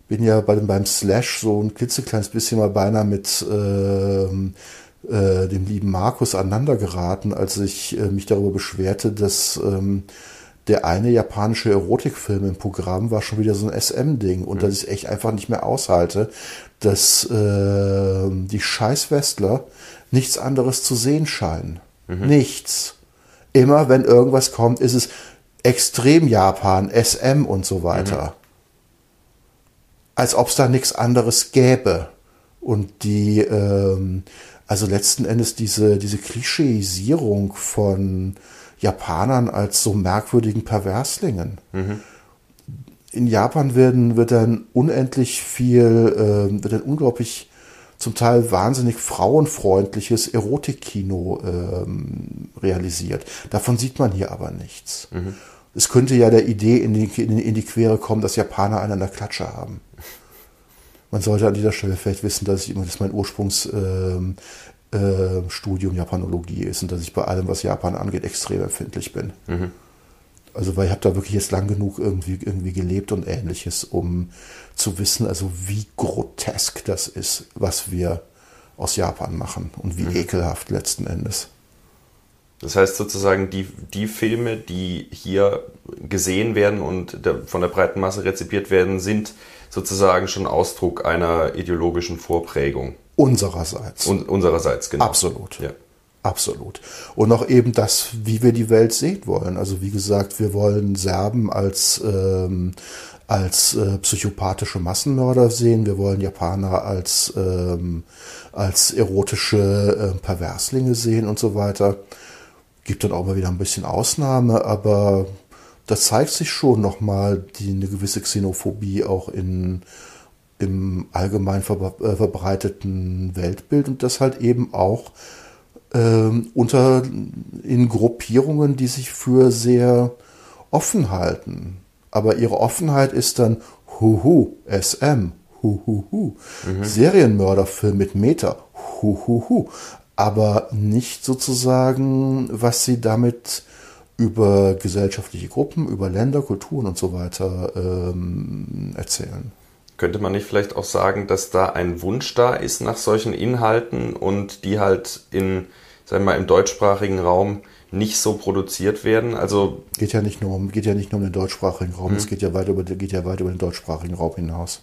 bin ja bei dem, beim Slash so ein klitzekleines bisschen mal beinahe mit äh, äh, dem lieben Markus aneinander geraten, als ich äh, mich darüber beschwerte, dass ähm, der eine japanische Erotikfilm im Programm war schon wieder so ein SM-Ding und mhm. dass ich echt einfach nicht mehr aushalte, dass äh, die Scheißwestler nichts anderes zu sehen scheinen. Mhm. Nichts. Immer wenn irgendwas kommt, ist es extrem Japan, SM und so weiter. Mhm. Als ob es da nichts anderes gäbe. Und die, ähm, also letzten Endes diese, diese Klischeisierung von Japanern als so merkwürdigen Perverslingen. Mhm. In Japan werden, wird dann unendlich viel, äh, wird dann unglaublich zum Teil wahnsinnig frauenfreundliches Erotikkino ähm, realisiert. Davon sieht man hier aber nichts. Mhm. Es könnte ja der Idee in die, in, die Quere kommen, dass Japaner einen an der Klatsche haben. Man sollte an dieser Stelle vielleicht wissen, dass ich dass mein Ursprungsstudium ähm, äh, Japanologie ist und dass ich bei allem, was Japan angeht, extrem empfindlich bin. Mhm. Also weil ich habe da wirklich jetzt lang genug irgendwie, irgendwie gelebt und ähnliches, um zu wissen, also wie grotesk das ist, was wir aus Japan machen und wie mhm. ekelhaft letzten Endes. Das heißt sozusagen, die, die Filme, die hier gesehen werden und der, von der breiten Masse rezipiert werden, sind sozusagen schon Ausdruck einer ideologischen Vorprägung. Unsererseits. Un, unsererseits, genau. Absolut. Ja. Absolut. Und auch eben das, wie wir die Welt sehen wollen. Also wie gesagt, wir wollen Serben als, ähm, als äh, psychopathische Massenmörder sehen. Wir wollen Japaner als, ähm, als erotische äh, Perverslinge sehen und so weiter. Gibt dann auch mal wieder ein bisschen Ausnahme, aber da zeigt sich schon nochmal die, eine gewisse Xenophobie auch in, im allgemein ver, äh, verbreiteten Weltbild und das halt eben auch unter in Gruppierungen, die sich für sehr offen halten. Aber ihre Offenheit ist dann Huhu, SM, Huhuhu. Mhm. Serienmörderfilm mit Meta, Huhuhu. Aber nicht sozusagen, was sie damit über gesellschaftliche Gruppen, über Länder, Kulturen und so weiter ähm, erzählen. Könnte man nicht vielleicht auch sagen, dass da ein Wunsch da ist nach solchen Inhalten und die halt in, sagen wir mal, im deutschsprachigen Raum nicht so produziert werden? Also geht ja nicht nur um, geht ja nicht nur um den deutschsprachigen Raum, es hm. geht ja weit über, geht ja weit über den deutschsprachigen Raum hinaus.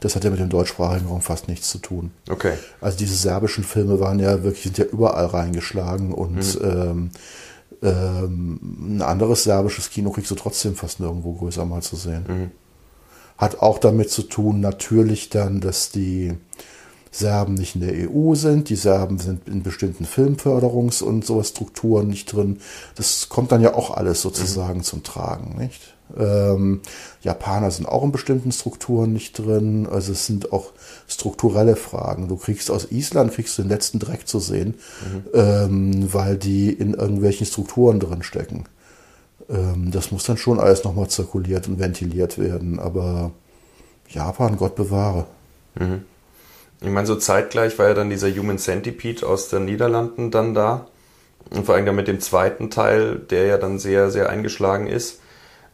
Das hat ja mit dem deutschsprachigen Raum fast nichts zu tun. Okay. Also diese serbischen Filme waren ja wirklich, sind ja überall reingeschlagen und mhm. ähm, ähm, ein anderes serbisches Kino kriegst du trotzdem fast nirgendwo größer mal zu sehen. Mhm. Hat auch damit zu tun, natürlich dann, dass die Serben nicht in der EU sind, die Serben sind in bestimmten Filmförderungs- und sowas Strukturen nicht drin. Das kommt dann ja auch alles sozusagen mhm. zum Tragen, nicht? Ähm, Japaner sind auch in bestimmten Strukturen nicht drin. Also es sind auch strukturelle Fragen. Du kriegst aus Island kriegst du den letzten Dreck zu sehen, mhm. ähm, weil die in irgendwelchen Strukturen drin stecken. Ähm, das muss dann schon alles nochmal zirkuliert und ventiliert werden. Aber Japan, Gott bewahre. Mhm. Ich meine, so zeitgleich war ja dann dieser Human Centipede aus den Niederlanden dann da. Und vor allem dann mit dem zweiten Teil, der ja dann sehr, sehr eingeschlagen ist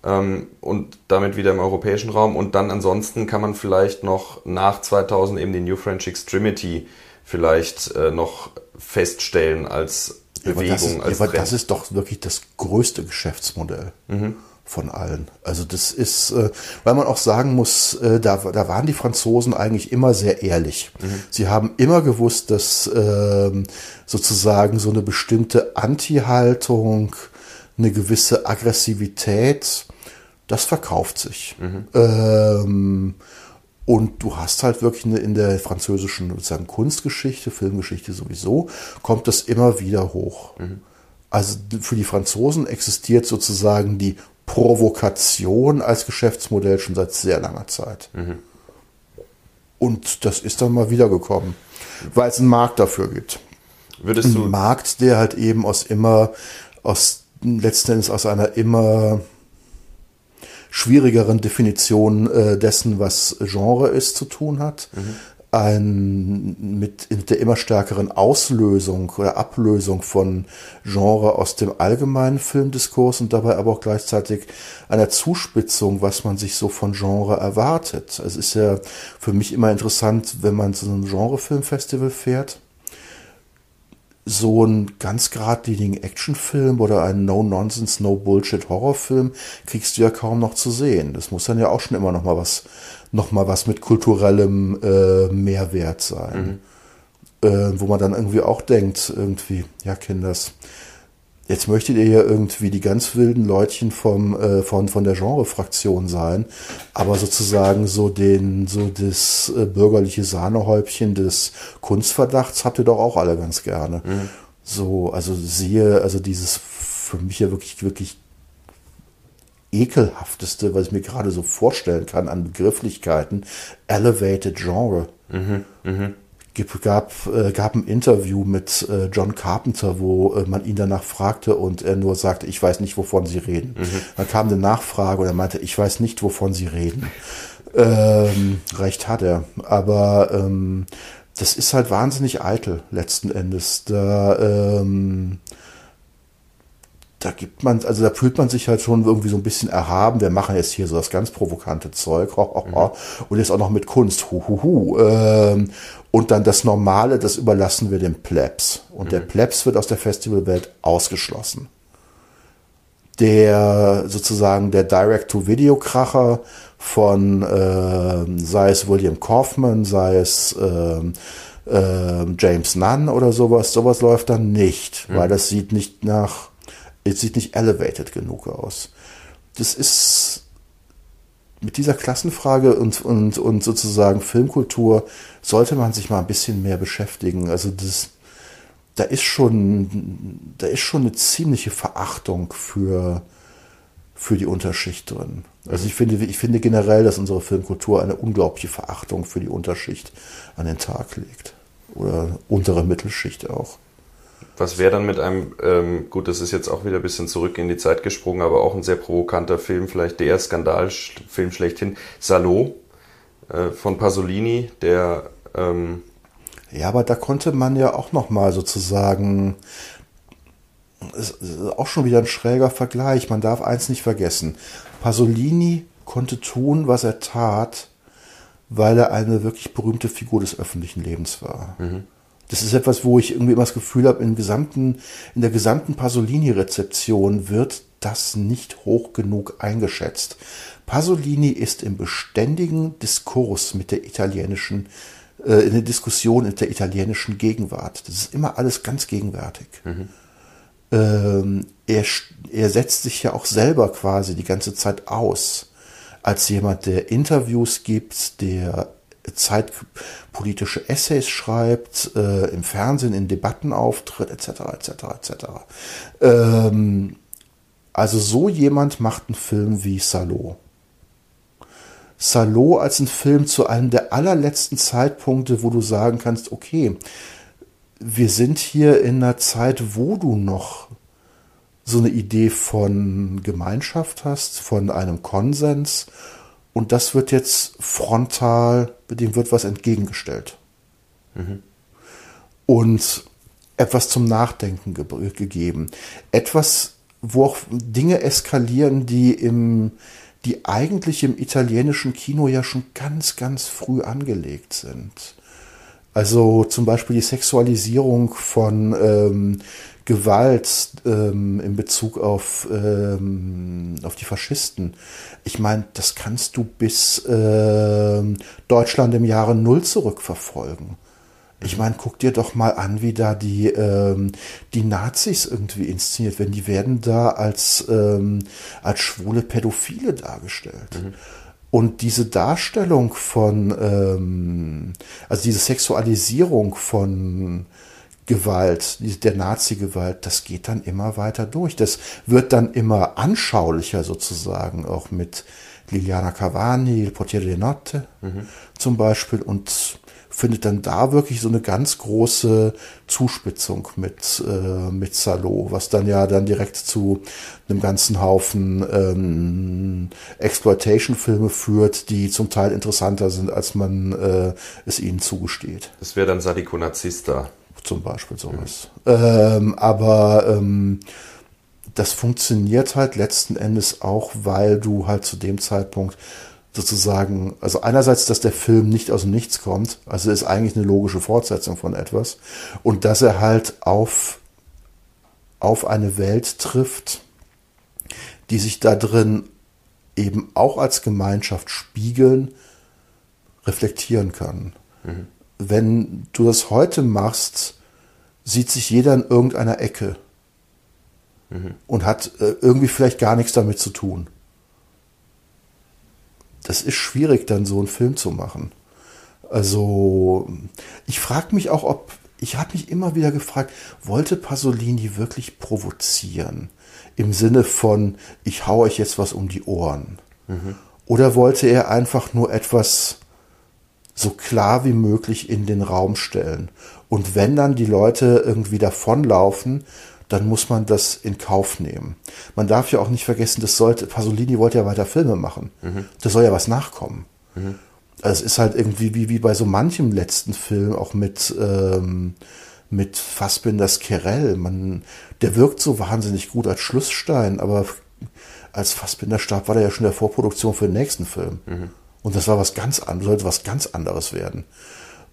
ähm, und damit wieder im europäischen Raum. Und dann ansonsten kann man vielleicht noch nach 2000 eben den New French Extremity vielleicht äh, noch feststellen als Bewegung. Ja, aber, das ist, als ja, aber das ist doch wirklich das größte Geschäftsmodell. Mhm von allen. Also das ist, äh, weil man auch sagen muss, äh, da, da waren die Franzosen eigentlich immer sehr ehrlich. Mhm. Sie haben immer gewusst, dass äh, sozusagen so eine bestimmte Anti-Haltung, eine gewisse Aggressivität das verkauft sich. Mhm. Ähm, und du hast halt wirklich eine, in der französischen sozusagen Kunstgeschichte, Filmgeschichte sowieso, kommt das immer wieder hoch. Mhm. Also für die Franzosen existiert sozusagen die Provokation als Geschäftsmodell schon seit sehr langer Zeit. Mhm. Und das ist dann mal wiedergekommen, weil es einen Markt dafür gibt. Würdest du Ein Markt, der halt eben aus immer, aus letzten Endes aus einer immer schwierigeren Definition äh, dessen, was Genre ist, zu tun hat. Mhm. Ein, mit der immer stärkeren Auslösung oder Ablösung von Genre aus dem allgemeinen Filmdiskurs und dabei aber auch gleichzeitig einer Zuspitzung, was man sich so von Genre erwartet. Es ist ja für mich immer interessant, wenn man zu einem Genrefilmfestival fährt so einen ganz geradlinigen Actionfilm oder einen No-Nonsense, No-Bullshit-Horrorfilm kriegst du ja kaum noch zu sehen. Das muss dann ja auch schon immer noch mal was, noch mal was mit kulturellem äh, Mehrwert sein. Mhm. Äh, wo man dann irgendwie auch denkt, irgendwie, ja, Kinders, Jetzt möchtet ihr ja irgendwie die ganz wilden Leutchen vom, äh, von, von der Genre-Fraktion sein, aber sozusagen so den, so das äh, bürgerliche Sahnehäubchen des Kunstverdachts habt ihr doch auch alle ganz gerne. Mhm. So, also siehe, also dieses für mich ja wirklich, wirklich ekelhafteste, was ich mir gerade so vorstellen kann an Begrifflichkeiten, Elevated Genre. Mhm, mh gab, äh, gab ein Interview mit äh, John Carpenter, wo äh, man ihn danach fragte und er nur sagte, ich weiß nicht, wovon Sie reden. Mhm. Dann kam eine Nachfrage und er meinte, ich weiß nicht, wovon Sie reden. Ähm, recht hat er. Aber ähm, das ist halt wahnsinnig eitel letzten Endes. Da ähm, da gibt man, also da fühlt man sich halt schon irgendwie so ein bisschen erhaben. Wir machen jetzt hier so das ganz provokante Zeug. Ho, ho, ho. Und jetzt auch noch mit Kunst. Hu, hu, hu. Ähm, und dann das Normale, das überlassen wir dem Plebs. Und mhm. der Plebs wird aus der Festivalwelt ausgeschlossen. Der sozusagen der Direct-to-Video-Kracher von äh, sei es William Kaufman, sei es äh, äh, James Nunn oder sowas, sowas läuft dann nicht, mhm. weil das sieht nicht nach es sieht nicht elevated genug aus. Das ist mit dieser Klassenfrage und, und, und sozusagen Filmkultur sollte man sich mal ein bisschen mehr beschäftigen. Also das, da ist schon, da ist schon eine ziemliche Verachtung für, für die Unterschicht drin. Also ich finde, ich finde generell, dass unsere Filmkultur eine unglaubliche Verachtung für die Unterschicht an den Tag legt. Oder untere Mittelschicht auch. Was wäre dann mit einem, ähm, gut, das ist jetzt auch wieder ein bisschen zurück in die Zeit gesprungen, aber auch ein sehr provokanter Film, vielleicht der Skandalfilm schlechthin, Salo äh, von Pasolini, der ähm, ja, aber da konnte man ja auch noch mal sozusagen ist auch schon wieder ein schräger Vergleich. Man darf eins nicht vergessen. Pasolini konnte tun, was er tat, weil er eine wirklich berühmte Figur des öffentlichen Lebens war. Mhm. Das ist etwas, wo ich irgendwie immer das Gefühl habe, in, gesamten, in der gesamten Pasolini-Rezeption wird das nicht hoch genug eingeschätzt. Pasolini ist im beständigen Diskurs mit der italienischen, äh, in der Diskussion mit der italienischen Gegenwart. Das ist immer alles ganz gegenwärtig. Mhm. Ähm, er, er setzt sich ja auch selber quasi die ganze Zeit aus als jemand, der Interviews gibt, der zeitpolitische Essays schreibt, äh, im Fernsehen in Debatten auftritt, etc., etc., etc. Ähm, also so jemand macht einen Film wie Salo. Salo als ein Film zu einem der allerletzten Zeitpunkte, wo du sagen kannst, okay, wir sind hier in einer Zeit, wo du noch so eine Idee von Gemeinschaft hast, von einem Konsens und das wird jetzt frontal, dem wird was entgegengestellt. Mhm. Und etwas zum Nachdenken ge gegeben. Etwas, wo auch Dinge eskalieren, die im, die eigentlich im italienischen Kino ja schon ganz, ganz früh angelegt sind. Also zum Beispiel die Sexualisierung von ähm, Gewalt ähm, in Bezug auf, ähm, auf die Faschisten. Ich meine, das kannst du bis äh, Deutschland im Jahre Null zurückverfolgen. Ich meine, guck dir doch mal an, wie da die, ähm, die Nazis irgendwie inszeniert werden. Die werden da als, ähm, als schwule Pädophile dargestellt. Mhm. Und diese Darstellung von, ähm, also diese Sexualisierung von Gewalt, der Nazi-Gewalt, das geht dann immer weiter durch. Das wird dann immer anschaulicher sozusagen, auch mit Liliana Cavani, Il Portiere di Notte mhm. zum Beispiel und findet dann da wirklich so eine ganz große Zuspitzung mit, äh, mit Salo, was dann ja dann direkt zu einem ganzen Haufen ähm, Exploitation-Filme führt, die zum Teil interessanter sind, als man äh, es ihnen zugesteht. Das wäre dann Sadiko Nazista zum Beispiel sowas. Mhm. Ähm, aber ähm, das funktioniert halt letzten Endes auch, weil du halt zu dem Zeitpunkt sozusagen, also einerseits, dass der Film nicht aus dem Nichts kommt, also ist eigentlich eine logische Fortsetzung von etwas, und dass er halt auf, auf eine Welt trifft, die sich da drin eben auch als Gemeinschaft spiegeln, reflektieren kann. Mhm wenn du das heute machst, sieht sich jeder in irgendeiner Ecke mhm. und hat äh, irgendwie vielleicht gar nichts damit zu tun. Das ist schwierig, dann so einen Film zu machen. Also, ich frage mich auch, ob, ich habe mich immer wieder gefragt, wollte Pasolini wirklich provozieren? Im Sinne von, ich hau euch jetzt was um die Ohren. Mhm. Oder wollte er einfach nur etwas so klar wie möglich in den Raum stellen. Und wenn dann die Leute irgendwie davonlaufen, dann muss man das in Kauf nehmen. Man darf ja auch nicht vergessen, das sollte, Pasolini wollte ja weiter Filme machen. Mhm. Da soll ja was nachkommen. Mhm. Also es ist halt irgendwie wie, wie bei so manchem letzten Film, auch mit, ähm, mit Fassbinders Kerell. Man, der wirkt so wahnsinnig gut als Schlussstein, aber als Fassbinder starb, war der ja schon in der Vorproduktion für den nächsten Film. Mhm. Und das war was ganz anderes, sollte was ganz anderes werden.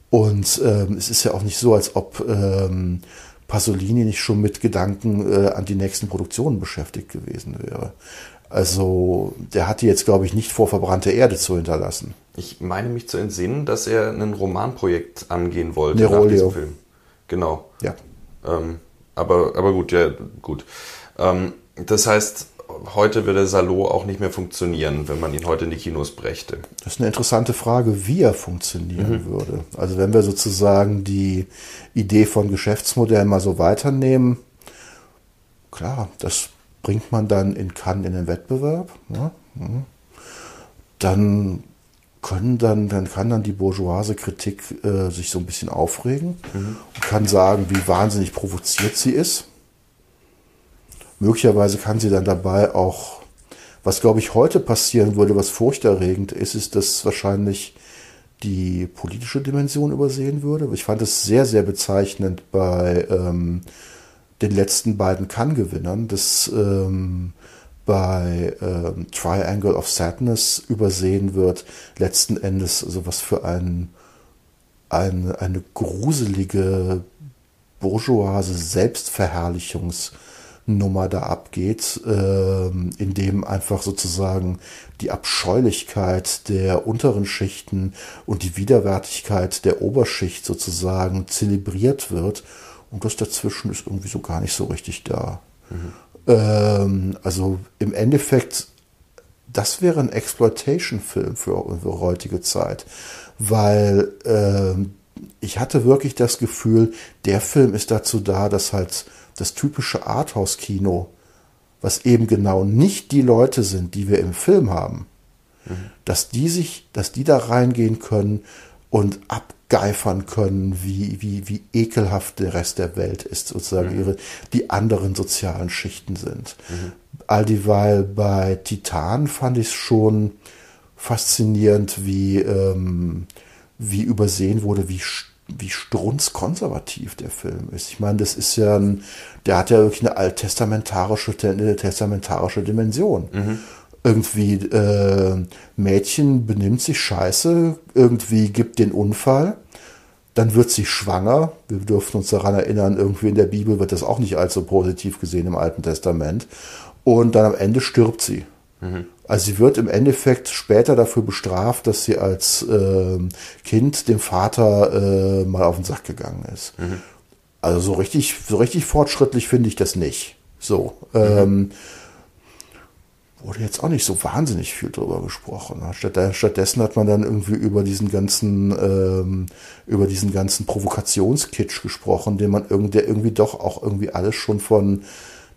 Und ähm, es ist ja auch nicht so, als ob ähm, Pasolini nicht schon mit Gedanken äh, an die nächsten Produktionen beschäftigt gewesen wäre. Also der hatte jetzt, glaube ich, nicht vor, verbrannte Erde zu hinterlassen. Ich meine mich zu entsinnen, dass er ein Romanprojekt angehen wollte Nerolio. nach diesem Film. Genau. Ja. Ähm, aber, aber gut, ja, gut. Ähm, das heißt, heute würde Salo auch nicht mehr funktionieren, wenn man ihn heute in die Kinos brächte. Das ist eine interessante Frage, wie er funktionieren mhm. würde. Also wenn wir sozusagen die Idee von Geschäftsmodell mal so weiternehmen, klar, das bringt man dann in Cannes in den Wettbewerb. Ja? Mhm. Dann können dann, dann kann dann die bourgeoise Kritik äh, sich so ein bisschen aufregen mhm. und kann sagen, wie wahnsinnig provoziert sie ist. Möglicherweise kann sie dann dabei auch, was glaube ich heute passieren würde, was furchterregend ist, ist, dass wahrscheinlich die politische Dimension übersehen würde. Ich fand es sehr, sehr bezeichnend bei ähm, den letzten beiden Cannes-Gewinnern, dass ähm, bei ähm, Triangle of Sadness übersehen wird, letzten Endes so was für ein, ein, eine gruselige bourgeoise Selbstverherrlichungsnummer da abgeht, ähm, in dem einfach sozusagen die Abscheulichkeit der unteren Schichten und die Widerwärtigkeit der Oberschicht sozusagen zelebriert wird und das dazwischen ist irgendwie so gar nicht so richtig da. Mhm. Ähm, also im Endeffekt, das wäre ein Exploitation-Film für, für heutige Zeit, weil ähm, ich hatte wirklich das Gefühl, der Film ist dazu da, dass halt das typische Arthouse-Kino, was eben genau nicht die Leute sind, die wir im Film haben, mhm. dass die sich, dass die da reingehen können und ab geifern können, wie, wie, wie ekelhaft der Rest der Welt ist, sozusagen mhm. ihre, die anderen sozialen Schichten sind. Mhm. All dieweil bei Titan fand ich es schon faszinierend, wie, ähm, wie übersehen wurde, wie wie strunzkonservativ der Film ist. Ich meine, das ist ja ein, der hat ja wirklich eine alttestamentarische, eine testamentarische Dimension. Mhm irgendwie äh, Mädchen benimmt sich scheiße, irgendwie gibt den Unfall, dann wird sie schwanger. Wir dürfen uns daran erinnern, irgendwie in der Bibel wird das auch nicht allzu positiv gesehen im Alten Testament. Und dann am Ende stirbt sie. Mhm. Also sie wird im Endeffekt später dafür bestraft, dass sie als äh, Kind dem Vater äh, mal auf den Sack gegangen ist. Mhm. Also so richtig, so richtig fortschrittlich finde ich das nicht. So. Mhm. Ähm, wurde jetzt auch nicht so wahnsinnig viel drüber gesprochen. stattdessen hat man dann irgendwie über diesen ganzen, ähm, über diesen ganzen Provokationskitsch gesprochen, den man irgendwie, der irgendwie doch auch irgendwie alles schon von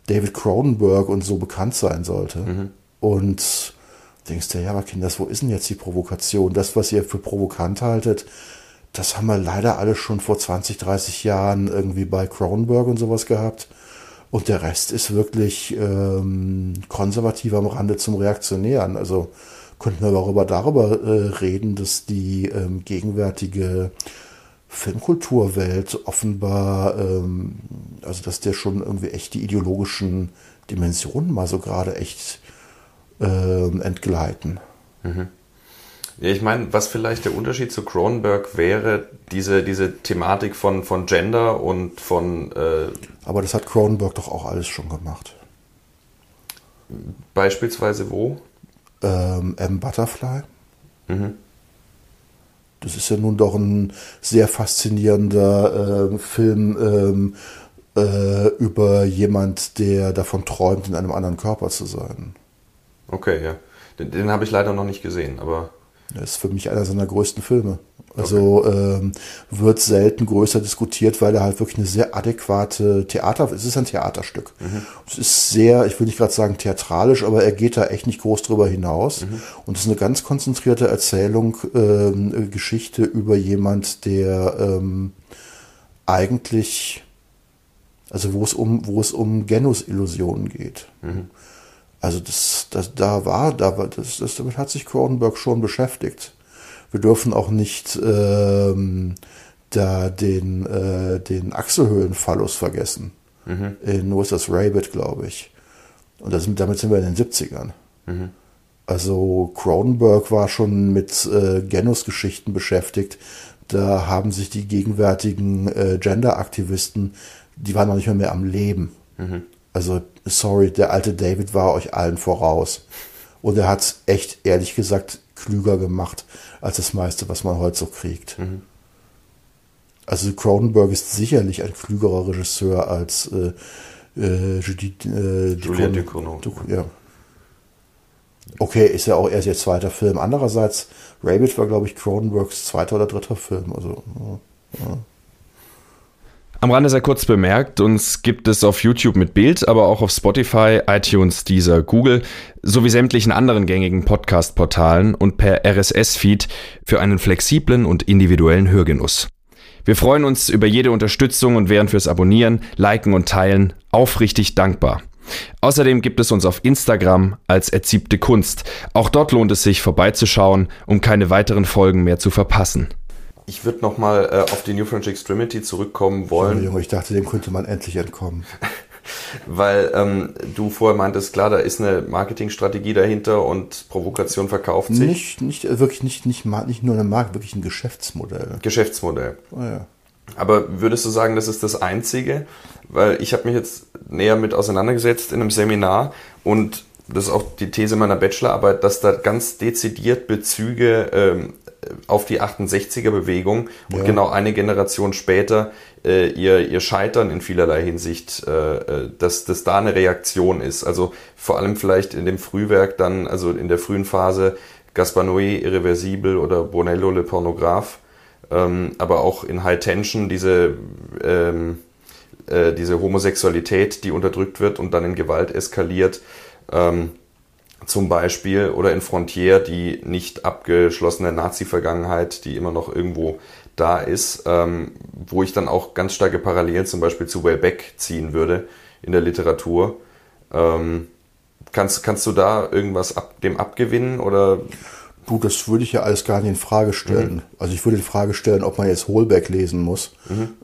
David Cronenberg und so bekannt sein sollte. Mhm. Und denkst du, ja, aber Kinders, wo ist denn jetzt die Provokation? Das, was ihr für provokant haltet, das haben wir leider alles schon vor 20, 30 Jahren irgendwie bei Cronenberg und sowas gehabt. Und der Rest ist wirklich ähm, konservativ am Rande zum Reaktionären. Also könnten wir darüber, darüber äh, reden, dass die ähm, gegenwärtige Filmkulturwelt offenbar, ähm, also dass der schon irgendwie echt die ideologischen Dimensionen mal so gerade echt ähm, entgleiten. Mhm. Ja, ich meine, was vielleicht der Unterschied zu Cronenberg wäre, diese, diese Thematik von, von Gender und von. Äh, Aber das hat Cronenberg doch auch alles schon gemacht. Beispielsweise wo? Ähm, M. Butterfly. Mhm. Das ist ja nun doch ein sehr faszinierender äh, Film ähm, äh, über jemand, der davon träumt, in einem anderen Körper zu sein. Okay, ja. Den, den habe ich leider noch nicht gesehen, aber. Das ist für mich einer seiner größten Filme. Also okay. ähm, wird selten größer diskutiert, weil er halt wirklich eine sehr adäquate Theater, es ist ein Theaterstück. Mhm. Es ist sehr, ich will nicht gerade sagen theatralisch, aber er geht da echt nicht groß drüber hinaus. Mhm. Und es ist eine ganz konzentrierte Erzählung, ähm, Geschichte über jemand, der ähm, eigentlich, also wo es um, wo es um Genusillusionen geht. Mhm. Also das, das, da war, da war, das, das, damit hat sich Cronenberg schon beschäftigt. Wir dürfen auch nicht ähm, da den, äh, den Achselhöhlenphallus vergessen. Mhm. In wo ist das Rabbit, glaube ich. Und das, damit sind wir in den 70ern. Mhm. Also Cronenberg war schon mit äh, Genus-Geschichten beschäftigt. Da haben sich die gegenwärtigen äh, Gender-Aktivisten, die waren noch nicht mehr, mehr am Leben. Mhm. Also, sorry, der alte David war euch allen voraus. Und er hat es echt, ehrlich gesagt, klüger gemacht als das meiste, was man heute so kriegt. Mhm. Also Cronenberg ist sicherlich ein klügerer Regisseur als äh, äh, Judith, äh, Julia Ducournau. ja. Okay, ist ja auch erst ihr zweiter Film. Andererseits, Rabbit war, glaube ich, Cronenbergs zweiter oder dritter Film. Also, ja. Am Rande sehr kurz bemerkt, uns gibt es auf YouTube mit Bild, aber auch auf Spotify, iTunes, Deezer, Google sowie sämtlichen anderen gängigen Podcast-Portalen und per RSS-Feed für einen flexiblen und individuellen Hörgenuss. Wir freuen uns über jede Unterstützung und wären fürs Abonnieren, Liken und Teilen aufrichtig dankbar. Außerdem gibt es uns auf Instagram als Erziebte Kunst. Auch dort lohnt es sich vorbeizuschauen, um keine weiteren Folgen mehr zu verpassen. Ich würde nochmal äh, auf die New French Extremity zurückkommen wollen. Junge, ich dachte, dem könnte man endlich entkommen. [LAUGHS] Weil ähm, du vorher meintest, klar, da ist eine Marketingstrategie dahinter und Provokation verkauft sich. Nicht, nicht äh, wirklich nicht, nicht, nicht nur eine Marke, wirklich ein Geschäftsmodell. Geschäftsmodell. Oh, ja. Aber würdest du sagen, das ist das Einzige? Weil ich habe mich jetzt näher mit auseinandergesetzt in einem Seminar und das ist auch die These meiner Bachelorarbeit, dass da ganz dezidiert Bezüge ähm, auf die 68er-Bewegung und Ja. genau eine Generation später äh, ihr, ihr Scheitern in vielerlei Hinsicht, äh, äh, dass, dass da eine Reaktion ist. Also vor allem vielleicht in dem Frühwerk dann, also in der frühen Phase Gaspar Noé, Irreversibel oder Bonello, Le Pornographe, ähm, aber auch in High Tension diese, ähm, äh, diese Homosexualität, die unterdrückt wird und dann in Gewalt eskaliert. Ähm, zum Beispiel oder in Frontier die nicht abgeschlossene Nazi-Vergangenheit, die immer noch irgendwo da ist, ähm, wo ich dann auch ganz starke Parallelen zum Beispiel zu Wellbeck ziehen würde in der Literatur. Ähm, kannst, kannst du da irgendwas ab, dem abgewinnen oder Du, das würde ich ja alles gar nicht in Frage stellen. Also ich würde in Frage stellen, ob man jetzt Holbeck lesen muss,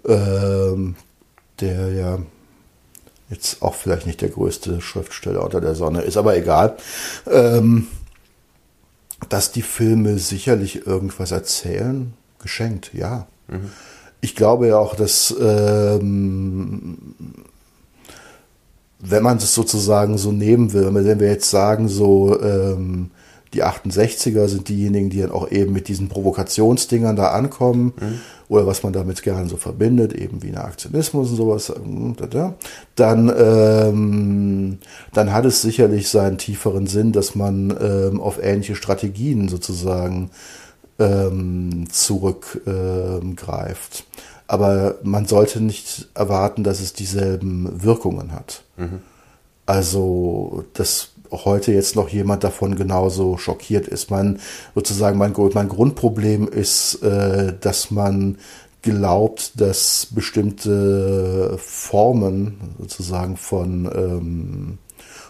ähm, der ja jetzt auch vielleicht nicht der größte Schriftsteller unter der Sonne ist, aber egal. Ähm, dass die Filme sicherlich irgendwas erzählen, geschenkt, ja. Ich glaube ja auch, dass ähm, wenn man es sozusagen so nehmen will, wenn wir jetzt sagen, so ähm, die 68er sind diejenigen, die dann auch eben mit diesen Provokationsdingern da ankommen oder was man damit gerne so verbindet, eben wie Aktionismus und sowas, da, dann, ähm, dann hat es sicherlich seinen tieferen Sinn, dass man ähm, auf ähnliche Strategien sozusagen ähm, zurückgreift. Ähm. Aber man sollte nicht erwarten, dass es dieselben Wirkungen hat. Also, heute jetzt noch jemand davon genauso schockiert ist. Mein, sozusagen mein, mein Grundproblem ist, äh, dass man glaubt, dass bestimmte Formen sozusagen von ähm,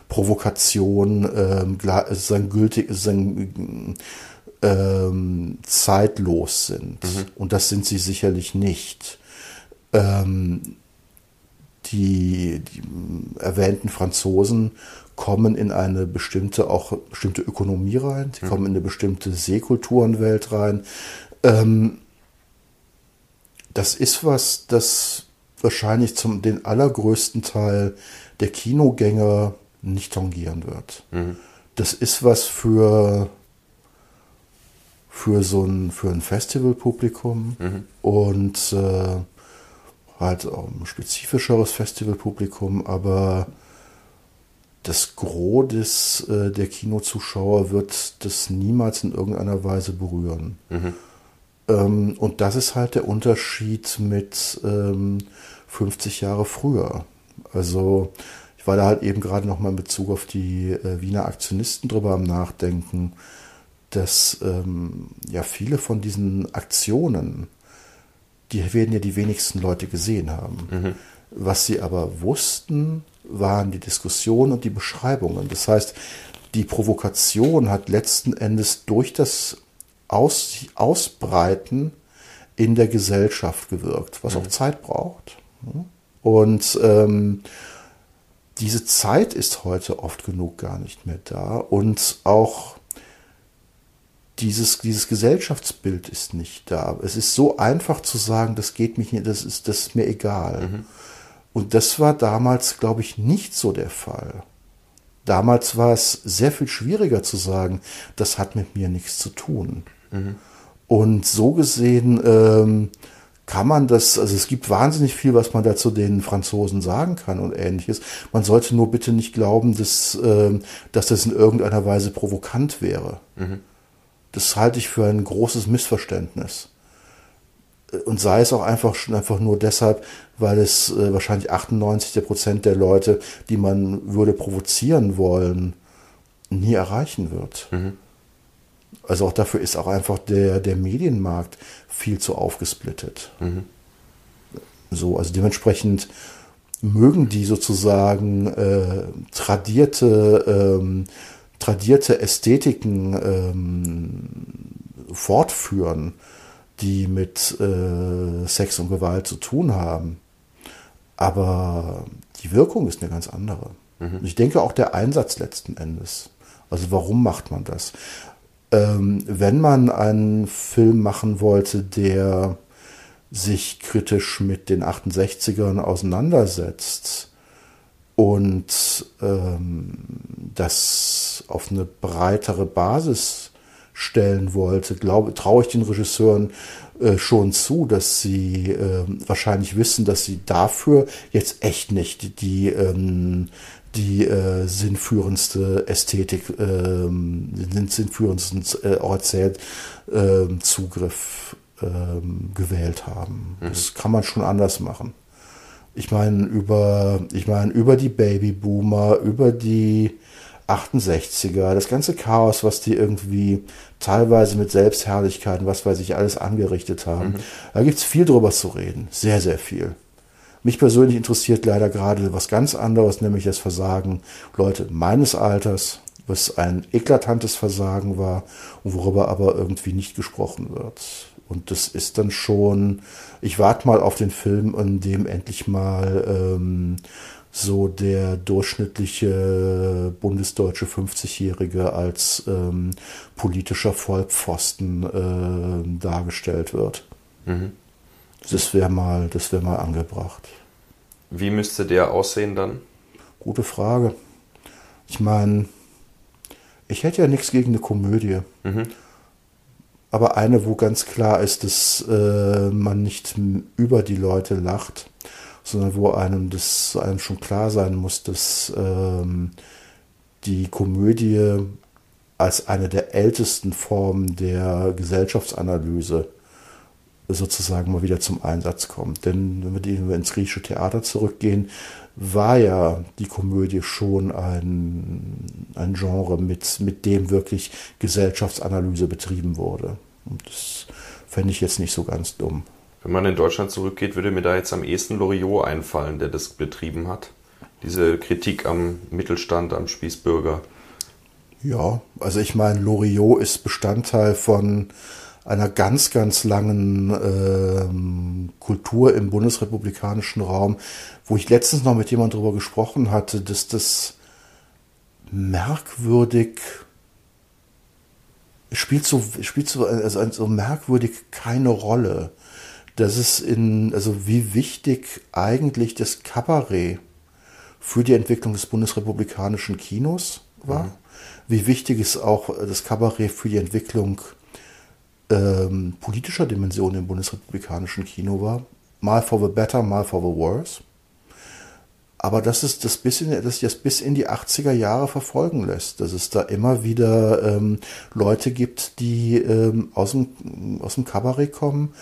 Provokation ähm, sozusagen gültig, sozusagen, ähm, zeitlos sind. Und das sind sie sicherlich nicht. Ähm, die, die erwähnten Franzosen kommen in eine bestimmte, auch bestimmte Ökonomie rein, sie kommen in eine bestimmte Seekulturenwelt rein. Ähm, das ist was, das wahrscheinlich zum den allergrößten Teil der Kinogänger nicht tangieren wird. Das ist was für für so ein für ein Festivalpublikum und äh, halt auch ein spezifischeres Festivalpublikum, aber das Gros des, äh, der Kinozuschauer wird das niemals in irgendeiner Weise berühren. Ähm, und das ist halt der Unterschied mit ähm, 50 Jahre früher. Also ich war da halt eben gerade noch mal in Bezug auf die äh, Wiener Aktionisten drüber am Nachdenken, dass ähm, ja viele von diesen Aktionen, die werden ja die wenigsten Leute gesehen haben. Was sie aber wussten, waren die Diskussionen und die Beschreibungen. Das heißt, die Provokation hat letzten Endes durch das Aus Ausbreiten in der Gesellschaft gewirkt, was auch Zeit braucht. Und ähm, diese Zeit ist heute oft genug gar nicht mehr da und auch dieses, dieses Gesellschaftsbild ist nicht da. Es ist so einfach zu sagen, das geht mich nicht, das ist, das ist mir egal. Und das war damals, glaube ich, nicht so der Fall. Damals war es sehr viel schwieriger zu sagen, das hat mit mir nichts zu tun. Und so gesehen ähm, kann man das, also es gibt wahnsinnig viel, was man da zu den Franzosen sagen kann und ähnliches. Man sollte nur bitte nicht glauben, dass, äh, dass das in irgendeiner Weise provokant wäre. Mhm. Das halte ich für ein großes Missverständnis. Und sei es auch einfach schon einfach nur deshalb, weil es äh, wahrscheinlich 98 der Prozent der Leute, die man würde provozieren wollen, nie erreichen wird. Mhm. Also auch dafür ist auch einfach der, der Medienmarkt viel zu aufgesplittet. Mhm. So, also dementsprechend mögen die sozusagen äh, tradierte, ähm, tradierte Ästhetiken ähm, fortführen, die mit äh, Sex und Gewalt zu tun haben. Aber die Wirkung ist eine ganz andere. Mhm. Ich denke auch der Einsatz letzten Endes. Also warum macht man das? Ähm, wenn man einen Film machen wollte, der sich kritisch mit den 68ern auseinandersetzt und ähm, das auf eine breitere Basis stellen wollte, glaube, traue ich den Regisseuren äh, schon zu, dass sie äh, wahrscheinlich wissen, dass sie dafür jetzt echt nicht die, ähm, die äh, sinnführendste Ästhetik, ähm, den sinnführendsten äh, Erzählt äh, Zugriff ähm, gewählt haben. Mhm. Das kann man schon anders machen. Ich meine, über, ich meine, über die Babyboomer, über die 68er, das ganze Chaos, was die irgendwie teilweise mit Selbstherrlichkeit, was weiß ich, alles angerichtet haben. Mhm. Da gibt's viel drüber zu reden. Sehr, sehr viel. Mich persönlich interessiert leider gerade was ganz anderes, nämlich das Versagen Leute meines Alters, was ein eklatantes Versagen war und worüber aber irgendwie nicht gesprochen wird. Und das ist dann schon, ich warte mal auf den Film, in dem endlich mal ähm, so der durchschnittliche bundesdeutsche 50-Jährige als ähm, politischer Vollpfosten äh, dargestellt wird. Mhm. Das wäre mal, das wäre mal angebracht. Wie müsste der aussehen dann? Gute Frage. Ich meine, ich hätte ja nichts gegen eine Komödie. Mhm. Aber eine, wo ganz klar ist, dass äh, man nicht über die Leute lacht, sondern wo einem das einem schon klar sein muss, dass ähm, die Komödie als eine der ältesten Formen der Gesellschaftsanalyse sozusagen mal wieder zum Einsatz kommt. Denn wenn wir ins griechische Theater zurückgehen, war ja die Komödie schon ein, ein Genre, mit, mit dem wirklich Gesellschaftsanalyse betrieben wurde. Und das fände ich jetzt nicht so ganz dumm. Wenn man in Deutschland zurückgeht, würde mir da jetzt am ehesten Loriot einfallen, der das betrieben hat. Diese Kritik am Mittelstand, am Spießbürger. Ja, also ich meine, Loriot ist Bestandteil von einer ganz, ganz langen äh, Kultur im bundesrepublikanischen Raum, wo ich letztens noch mit jemandem darüber gesprochen hatte, dass das merkwürdig spielt so spielt so also so merkwürdig keine Rolle. Das ist in also wie wichtig eigentlich das Kabarett für die Entwicklung des bundesrepublikanischen Kinos war. Mhm. Wie wichtig ist auch das Kabarett für die Entwicklung ähm, politischer Dimension im bundesrepublikanischen Kino war. Mal for the better, mal for the worse. Aber dass es das bis in, dass sich das bis in die 80er Jahre verfolgen lässt, dass es da immer wieder ähm, Leute gibt, die ähm, aus, dem, aus dem Kabarett kommen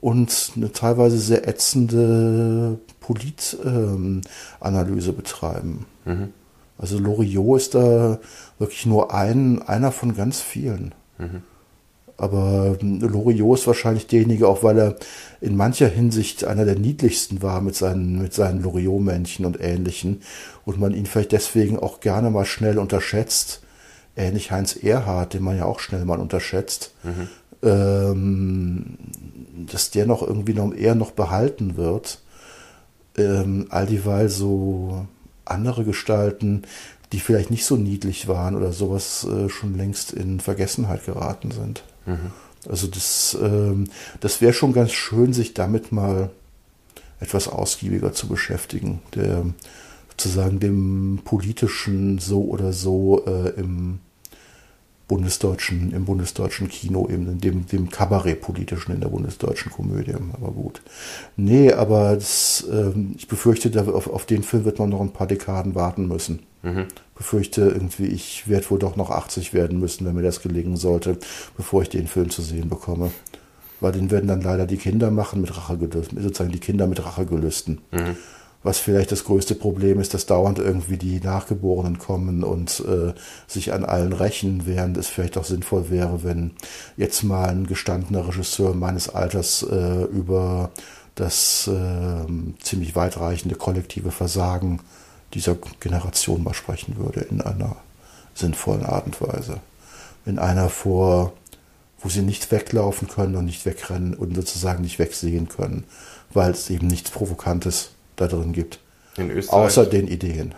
und eine teilweise sehr ätzende Politanalyse ähm, betreiben. Mhm. Also Loriot ist da wirklich nur ein, einer von ganz vielen. Mhm. Aber ähm, Loriot ist wahrscheinlich derjenige, auch weil er in mancher Hinsicht einer der niedlichsten war mit seinen, mit seinen Loriot-Männchen und Ähnlichen. Und man ihn vielleicht deswegen auch gerne mal schnell unterschätzt. Ähnlich Heinz Erhardt, den man ja auch schnell mal unterschätzt. Mhm. Ähm, dass der noch irgendwie noch eher noch behalten wird. Ähm, all dieweil so andere Gestalten, die vielleicht nicht so niedlich waren oder sowas, äh, schon längst in Vergessenheit geraten sind. Mhm. Also das, ähm, das wäre schon ganz schön, sich damit mal etwas ausgiebiger zu beschäftigen, der sozusagen dem politischen so oder so äh, im, bundesdeutschen, im bundesdeutschen Kino, eben dem, dem Kabarettpolitischen in der bundesdeutschen Komödie. Aber gut. Nee, aber das, ähm, ich befürchte, da, auf, auf den Film wird man noch ein paar Dekaden warten müssen. Mhm. Befürchte irgendwie, ich werde wohl doch noch 80 werden müssen, wenn mir das gelingen sollte, bevor ich den Film zu sehen bekomme. Weil den werden dann leider die Kinder machen mit Rachegelüsten, sozusagen die Kinder mit Rachegelüsten. Mhm was vielleicht das größte Problem ist, dass dauernd irgendwie die Nachgeborenen kommen und äh, sich an allen rächen, während es vielleicht auch sinnvoll wäre, wenn jetzt mal ein gestandener Regisseur meines Alters äh, über das äh, ziemlich weitreichende kollektive Versagen dieser Generation mal sprechen würde in einer sinnvollen Art und Weise. Wenn einer vor, wo sie nicht weglaufen können und nicht wegrennen und sozusagen nicht wegsehen können, weil es eben nichts Provokantes da drin gibt. In Österreich? Außer den Ideen.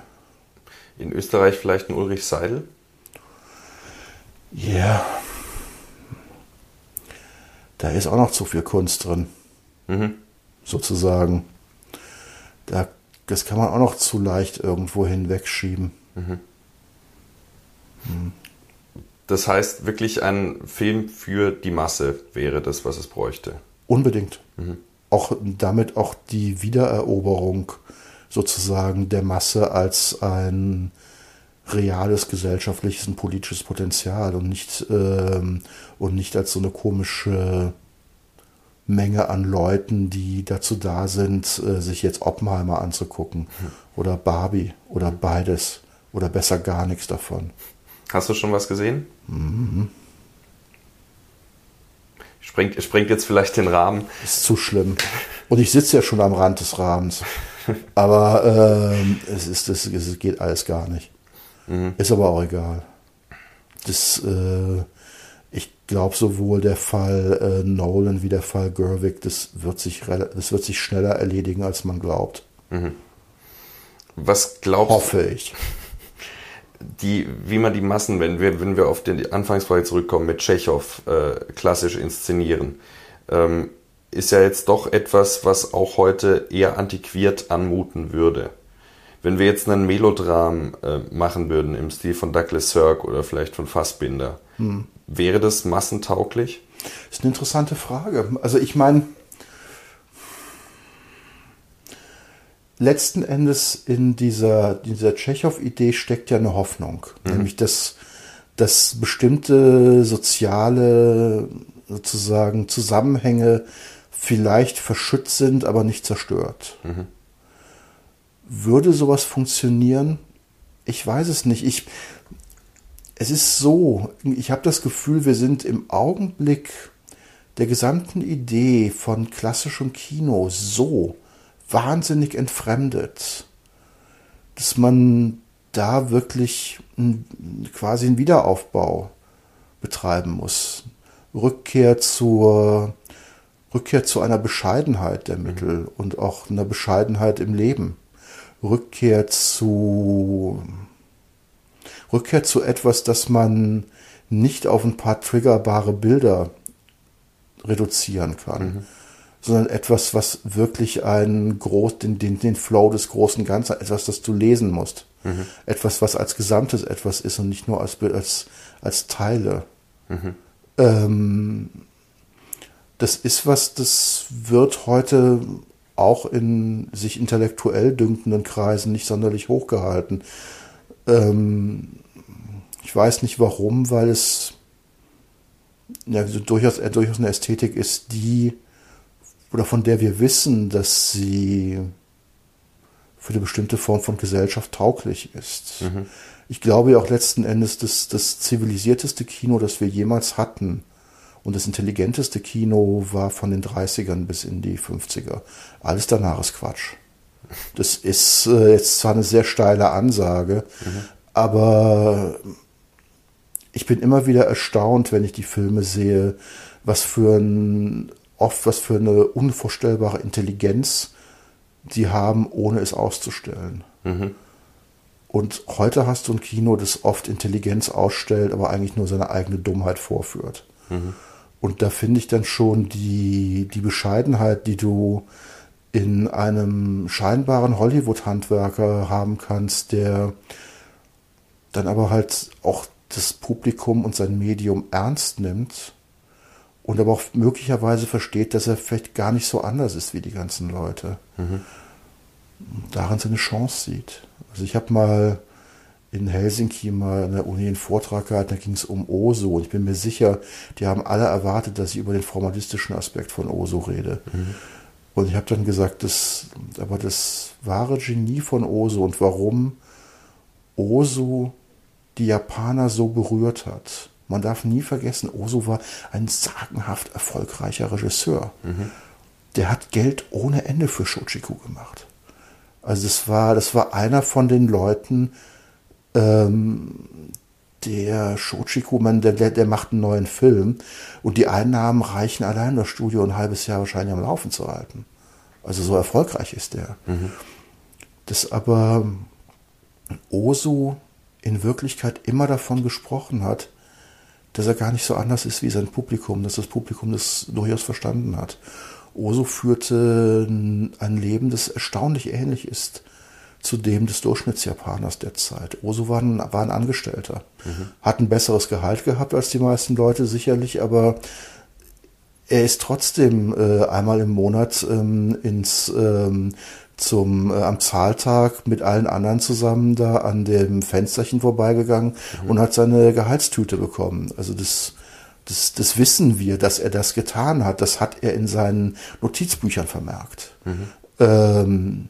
In Österreich vielleicht ein Ulrich Seidel? Ja. Yeah. Da ist auch noch zu viel Kunst drin. Mhm. Sozusagen. Da, das kann man auch noch zu leicht irgendwo hinwegschieben. Mhm. Mhm. Das heißt, wirklich ein Film für die Masse wäre das, was es bräuchte. Unbedingt. Mhm auch damit auch die Wiedereroberung sozusagen der Masse als ein reales gesellschaftliches und politisches Potenzial und nicht ähm, und nicht als so eine komische Menge an Leuten, die dazu da sind, äh, sich jetzt Oppenheimer anzugucken hm. oder Barbie oder beides oder besser gar nichts davon. Hast du schon was gesehen? Mhm sprengt, sprengt jetzt vielleicht den Rahmen. Ist zu schlimm. Und ich sitze ja schon am Rand des Rahmens. [LAUGHS] Aber ähm, es, ist, es, es geht alles gar nicht. Mhm. Ist aber auch egal. Das, äh, glaube, sowohl der Fall äh, Nolan wie der Fall Gerwig, das wird, sich, das wird sich schneller erledigen, als man glaubt. Mhm. Was glaubst du? Hoffe ich [LAUGHS] die, wie man die Massen, wenn wir, wenn wir auf die Anfangsfrage zurückkommen, mit Tschechow äh, klassisch inszenieren, ähm, ist ja jetzt doch etwas, was auch heute eher antiquiert anmuten würde. Wenn wir jetzt einen Melodram äh, machen würden im Stil von Douglas Sirk oder vielleicht von Fassbinder, hm. wäre das massentauglich? Das ist eine interessante Frage. Also ich meine, letzten Endes in dieser, dieser Tschechow-Idee steckt ja eine Hoffnung, mhm. nämlich dass, dass bestimmte soziale sozusagen Zusammenhänge vielleicht verschützt sind, aber nicht zerstört. Mhm. Würde sowas funktionieren? Ich weiß es nicht. Ich, es ist so, ich habe das Gefühl, wir sind im Augenblick der gesamten Idee von klassischem Kino so wahnsinnig entfremdet, dass man da wirklich quasi einen Wiederaufbau betreiben muss. Rückkehr zur Rückkehr zu einer Bescheidenheit der Mittel mhm. und auch einer Bescheidenheit im Leben. Rückkehr zu Rückkehr zu etwas, das man nicht auf ein paar triggerbare Bilder reduzieren kann. Mhm sondern etwas, was wirklich einen groß, den, den, den Flow des großen Ganzen, etwas, das du lesen musst. Mhm. Etwas, was als Gesamtes etwas ist und nicht nur als, als, als Teile. Mhm. Ähm, das ist was, das wird heute auch in sich intellektuell dünkenden Kreisen nicht sonderlich hochgehalten. Ähm, ich weiß nicht warum, weil es ja, durchaus, äh, durchaus eine Ästhetik ist, die oder von der wir wissen, dass sie für eine bestimmte Form von Gesellschaft tauglich ist. Mhm. Ich glaube ja auch letzten Endes, dass das zivilisierteste Kino, das wir jemals hatten, und das intelligenteste Kino war von den 30ern bis in die 50er. Alles danach ist Quatsch. Das ist äh, jetzt zwar eine sehr steile Ansage, mhm. aber ich bin immer wieder erstaunt, wenn ich die Filme sehe, was für ein oft was für eine unvorstellbare Intelligenz sie haben, ohne es auszustellen. Mhm. Und heute hast du ein Kino, das oft Intelligenz ausstellt, aber eigentlich nur seine eigene Dummheit vorführt. Mhm. Und da finde ich dann schon die, die Bescheidenheit, die du in einem scheinbaren Hollywood-Handwerker haben kannst, der dann aber halt auch das Publikum und sein Medium ernst nimmt und aber auch möglicherweise versteht, dass er vielleicht gar nicht so anders ist wie die ganzen Leute. Mhm. Darin seine Chance sieht. Also ich habe mal in Helsinki mal an der Uni einen Vortrag gehalten, da ging es um Oso. Und ich bin mir sicher, die haben alle erwartet, dass ich über den formalistischen Aspekt von Oso rede. Mhm. Und ich habe dann gesagt, das, aber das wahre Genie von Oso und warum Oso die Japaner so berührt hat. Man darf nie vergessen, Oso war ein sagenhaft erfolgreicher Regisseur. Mhm. Der hat Geld ohne Ende für Shochiku gemacht. Also das war, das war einer von den Leuten, ähm, der Shochiku, man, der, der, macht einen neuen Film und die Einnahmen reichen allein das Studio ein halbes Jahr wahrscheinlich am Laufen zu halten. Also so erfolgreich ist der. Mhm. Das aber Osu in Wirklichkeit immer davon gesprochen hat, dass er gar nicht so anders ist wie sein Publikum, dass das Publikum das durchaus verstanden hat. Osu führte ein Leben, das erstaunlich ähnlich ist zu dem des Durchschnittsjapaners der Zeit. Osu war ein, war ein Angestellter, mhm. hat ein besseres Gehalt gehabt als die meisten Leute sicherlich, aber er ist trotzdem äh, einmal im Monat ähm, ins ähm, zum äh, am Zahltag mit allen anderen zusammen da an dem Fensterchen vorbeigegangen mhm. und hat seine Gehaltstüte bekommen. Also das das, das wissen wir, dass er das getan hat. Das hat er in seinen Notizbüchern vermerkt. Mhm. Ähm,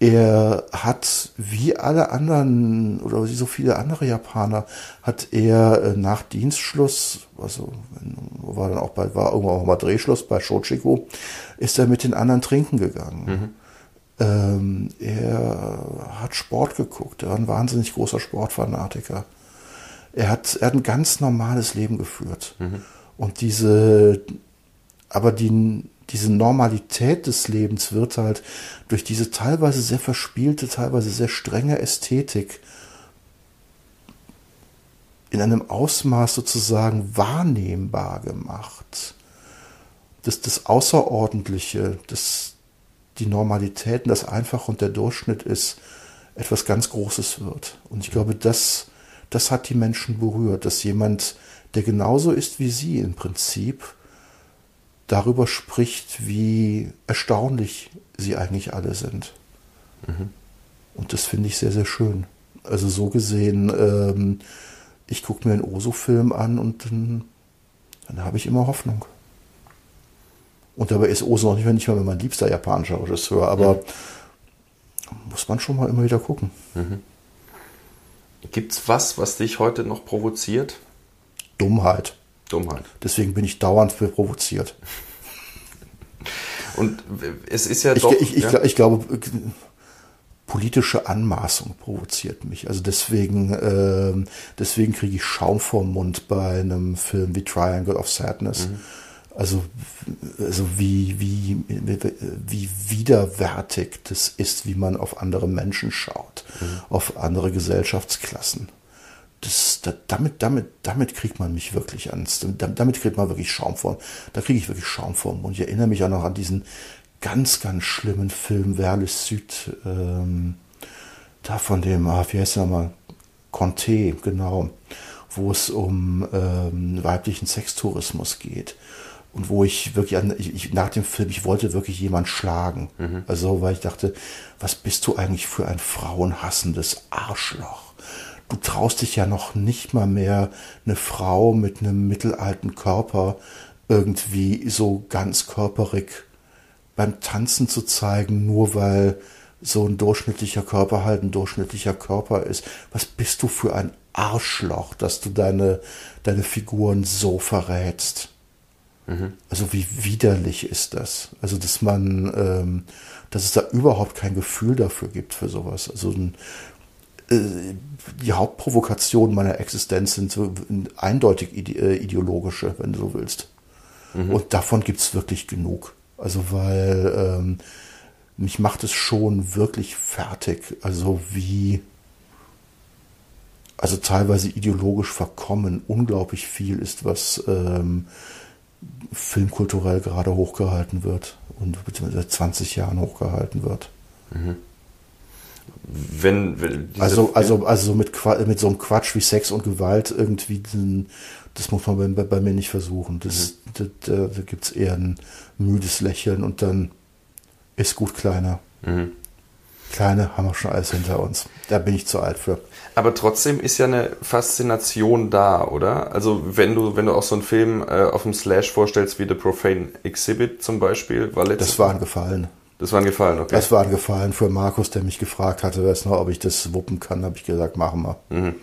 er hat, wie alle anderen oder wie so viele andere Japaner, hat er äh, nach Dienstschluss, also war dann auch bei, war irgendwann auch mal Drehschluss bei Shochiku, ist er mit den anderen trinken gegangen. Mhm. Ähm, er hat Sport geguckt, er war ein wahnsinnig großer Sportfanatiker. Er hat, er hat ein ganz normales Leben geführt. Mhm. Und diese, aber die, diese Normalität des Lebens wird halt durch diese teilweise sehr verspielte, teilweise sehr strenge Ästhetik in einem Ausmaß sozusagen wahrnehmbar gemacht, dass das Außerordentliche, dass die Normalität und das Einfache und der Durchschnitt ist, etwas ganz Großes wird. Und ich glaube, das, das hat die Menschen berührt, dass jemand, der genauso ist wie sie im Prinzip, darüber spricht, wie erstaunlich sie eigentlich alle sind. Mhm. Und das finde ich sehr, sehr schön. Also so gesehen, ähm, ich gucke mir einen Oso-Film an und dann, dann habe ich immer Hoffnung. Und dabei ist Oso noch nicht, nicht mal mein liebster japanischer Regisseur, aber mhm. muss man schon mal immer wieder gucken. Mhm. Gibt es was, was dich heute noch provoziert? Dummheit. Dummheit. Deswegen bin ich dauernd für provoziert. Und es ist ja ich, doch. Ich, ich, ja? ich, glaube, politische Anmaßung provoziert mich. Also deswegen, äh, deswegen kriege ich Schaum vorm Mund bei einem Film wie Triangle of Sadness. Mhm. Also, also wie, wie, wie widerwärtig das ist, wie man auf andere Menschen schaut, mhm. auf andere Gesellschaftsklassen das, da, damit, damit, damit kriegt man mich wirklich ans, damit kriegt man wirklich Schaum vor, da kriege ich wirklich Schaum vor. Und ich erinnere mich auch noch an diesen ganz, ganz schlimmen Film Verles Süd, ähm, da von dem, ah, wie heißt der nochmal? Conte, genau, wo es um ähm, weiblichen Sextourismus geht. Und wo ich wirklich an, ich, ich, nach dem Film, ich wollte wirklich jemand schlagen. Mhm. Also, weil ich dachte, was bist du eigentlich für ein frauenhassendes Arschloch? Du traust dich ja noch nicht mal mehr eine Frau mit einem mittelalten Körper irgendwie so ganz körperig beim Tanzen zu zeigen, nur weil so ein durchschnittlicher Körper halt ein durchschnittlicher Körper ist. Was bist du für ein Arschloch, dass du deine, deine Figuren so verrätst? Mhm. Also wie widerlich ist das? Also dass man, ähm, dass es da überhaupt kein Gefühl dafür gibt für sowas. Also ein, die Hauptprovokation meiner Existenz sind so eindeutig äh, ideologische, wenn du so willst. Mhm. Und davon gibt es wirklich genug. Also weil ähm, mich macht es schon wirklich fertig. Also wie, also teilweise ideologisch verkommen, unglaublich viel ist, was ähm, filmkulturell gerade hochgehalten wird und beziehungsweise seit 20 Jahren hochgehalten wird. Mhm. Wenn, wenn also, also, also mit, mit so einem Quatsch wie Sex und Gewalt irgendwie, das muss man bei, bei mir nicht versuchen. Das, mhm. da, da, gibt es eher ein müdes Lächeln und dann ist gut kleiner. Mhm. Kleine haben wir schon alles hinter uns. Da bin ich zu alt für. Aber trotzdem ist ja eine Faszination da, oder? Also wenn du, wenn du auch so einen Film äh, auf dem Slash vorstellst wie The Profane Exhibit zum Beispiel, war Das war ein Gefallen. Das war ein Gefallen, okay. Das war ein Gefallen für Markus, der mich gefragt hatte, weiß noch, ob ich das wuppen kann, habe ich gesagt, machen wir. Mhm.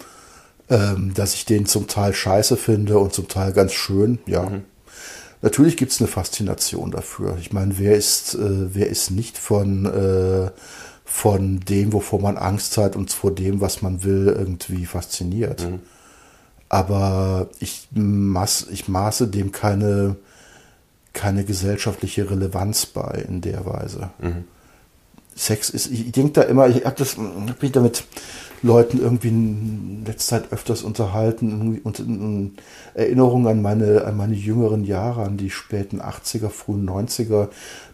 Ähm, dass ich den zum Teil scheiße finde und zum Teil ganz schön, ja. Mhm. Natürlich gibt es eine Faszination dafür. Ich meine, wer ist, äh, wer ist nicht von, äh, von dem, wovor man Angst hat und vor dem, was man will, irgendwie fasziniert. Mhm. Aber ich, maß, ich maße dem keine, keine gesellschaftliche Relevanz bei in der Weise. Mhm. Sex ist, ich, denke da immer, ich habe das, hab mich damit Leuten irgendwie in letzter Zeit öfters unterhalten und in Erinnerung an meine, an meine jüngeren Jahre, an die späten 80er, frühen 90er,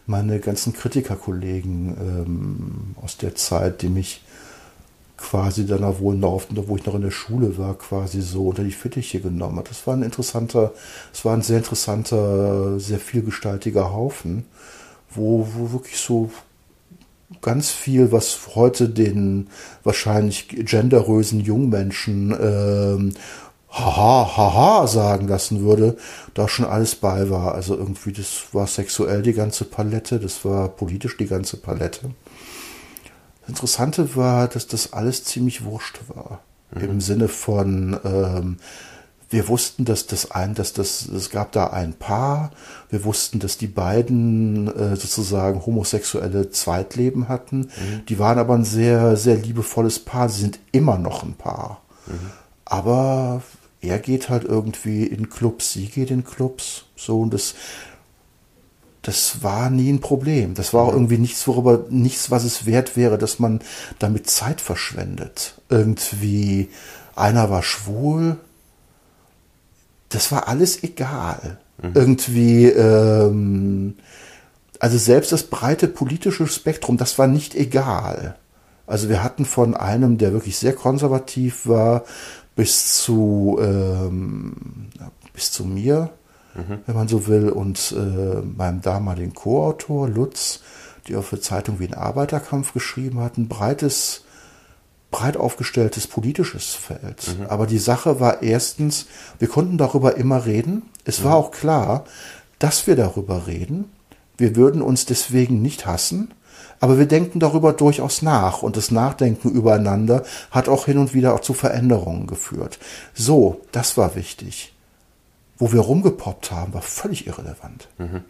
meine ganzen Kritikerkollegen ähm, aus der Zeit, die mich quasi dann wohl noch, wo ich noch in der Schule war, quasi so unter die Fittiche genommen hat. Das war ein interessanter, es war ein sehr interessanter, sehr vielgestaltiger Haufen, wo, wo wirklich so ganz viel, was heute den wahrscheinlich genderösen Jungmenschen ähm, haha, haha sagen lassen würde, da schon alles bei war. Also irgendwie, das war sexuell die ganze Palette, das war politisch die ganze Palette. Das Interessante war, dass das alles ziemlich wurscht war. Mhm. Im Sinne von, ähm, wir wussten, dass das ein, dass das, es gab da ein Paar. Wir wussten, dass die beiden äh, sozusagen homosexuelle Zweitleben hatten. Mhm. Die waren aber ein sehr, sehr liebevolles Paar. Sie sind immer noch ein Paar. Mhm. Aber er geht halt irgendwie in Clubs, sie geht in Clubs. So, und das, das war nie ein Problem. Das war auch irgendwie nichts, worüber, nichts, was es wert wäre, dass man damit Zeit verschwendet. Irgendwie, einer war schwul, das war alles egal. Mhm. Irgendwie, ähm, also selbst das breite politische Spektrum, das war nicht egal. Also wir hatten von einem, der wirklich sehr konservativ war, bis zu ähm, bis zu mir, mhm. wenn man so will, und äh, meinem damaligen Co-Autor Lutz, die auch für Zeitungen wie ein Arbeiterkampf geschrieben hatten, breites breit aufgestelltes politisches Feld. Mhm. Aber die Sache war erstens, wir konnten darüber immer reden. Es mhm. war auch klar, dass wir darüber reden. Wir würden uns deswegen nicht hassen, aber wir denken darüber durchaus nach und das Nachdenken übereinander hat auch hin und wieder auch zu Veränderungen geführt. So, das war wichtig. Wo wir rumgepoppt haben, war völlig irrelevant. Mhm.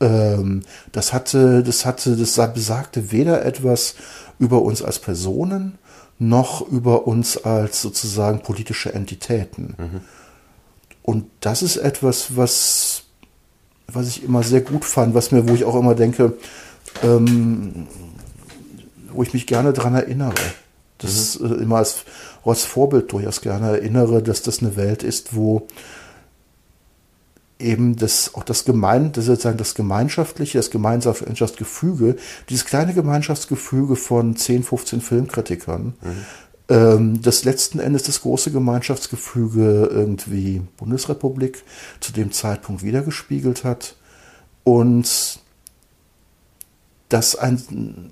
Ähm, das hatte, das hatte, das besagte weder etwas über uns als Personen, noch über uns als sozusagen politische Entitäten. Mhm. Und das ist etwas, was, was ich immer sehr gut fand, was mir, wo ich auch immer denke, ähm, wo ich mich gerne daran erinnere. Das mhm. äh, immer als, als Vorbild durchaus gerne erinnere, dass das eine Welt ist, wo eben das, auch das Gemein, das sozusagen das gemeinschaftliche, das Gemeinschaftsgefüge, dieses kleine Gemeinschaftsgefüge von 10, 15 Filmkritikern, mhm. ähm, das letzten Endes das große Gemeinschaftsgefüge irgendwie Bundesrepublik zu dem Zeitpunkt wiedergespiegelt hat und dass ein,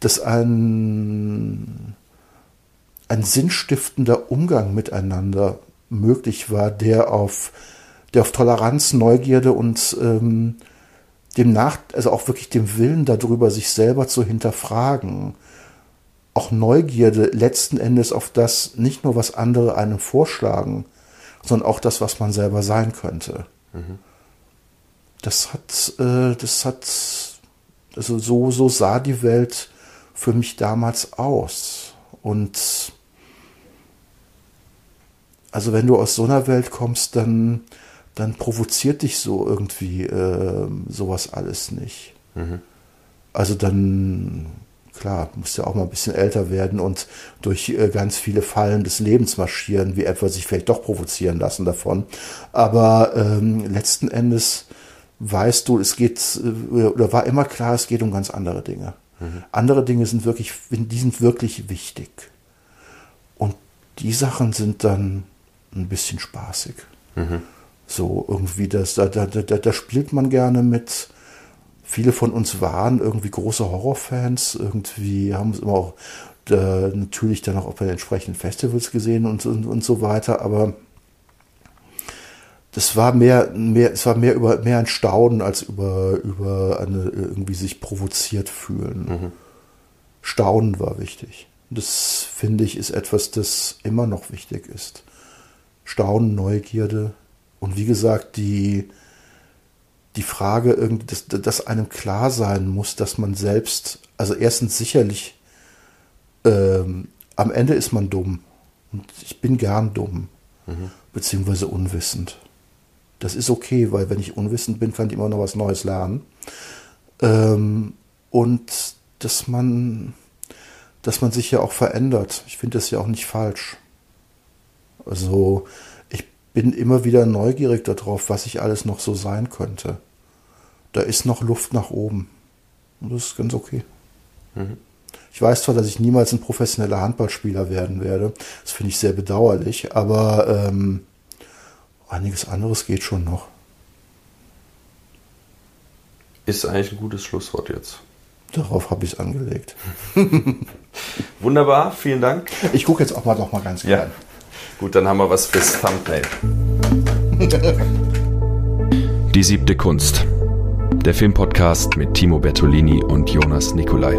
dass ein, ein sinnstiftender Umgang miteinander möglich war, der auf der auf Toleranz, Neugierde und ähm, dem Nach, also auch wirklich dem Willen darüber, sich selber zu hinterfragen, auch Neugierde letzten Endes auf das, nicht nur was andere einem vorschlagen, sondern auch das, was man selber sein könnte. Mhm. Das hat, äh, das hat, also so, so sah die Welt für mich damals aus. Und also wenn du aus so einer Welt kommst, dann dann provoziert dich so irgendwie äh, sowas alles nicht. Mhm. Also dann, klar, musst ja auch mal ein bisschen älter werden und durch äh, ganz viele Fallen des Lebens marschieren, wie etwa sich vielleicht doch provozieren lassen davon. Aber ähm, letzten Endes weißt du, es geht, äh, oder war immer klar, es geht um ganz andere Dinge. Mhm. Andere Dinge sind wirklich, die sind wirklich wichtig. Und die Sachen sind dann ein bisschen spaßig. Mhm. So irgendwie, das, da, da, da, da spielt man gerne mit. Viele von uns waren irgendwie große Horrorfans, irgendwie haben es immer auch äh, natürlich dann auch bei den entsprechenden Festivals gesehen und, und, und so weiter, aber das war mehr, mehr, es war mehr über mehr ein Staunen als über, über eine irgendwie sich provoziert fühlen. Mhm. Staunen war wichtig. Das finde ich ist etwas, das immer noch wichtig ist. Staunen, Neugierde und wie gesagt, die, die Frage, dass, dass einem klar sein muss, dass man selbst, also erstens sicherlich, ähm, am Ende ist man dumm. Und ich bin gern dumm, mhm. beziehungsweise unwissend. Das ist okay, weil wenn ich unwissend bin, kann ich immer noch was Neues lernen. Ähm, und dass man, dass man sich ja auch verändert. Ich finde das ja auch nicht falsch. Also ich bin immer wieder neugierig darauf, was ich alles noch so sein könnte. Da ist noch Luft nach oben. Und das ist ganz okay. Mhm. Ich weiß zwar, dass ich niemals ein professioneller Handballspieler werden werde. Das finde ich sehr bedauerlich, aber ähm, einiges anderes geht schon noch. Ist eigentlich ein gutes Schlusswort jetzt. Darauf habe ich es angelegt. [LAUGHS] Wunderbar, vielen Dank. Ich gucke jetzt auch mal noch mal ganz klein. Ja. Gut, dann haben wir was fürs Thumbnail. [LAUGHS] Die siebte Kunst. Der Filmpodcast mit Timo Bertolini und Jonas Nicolai.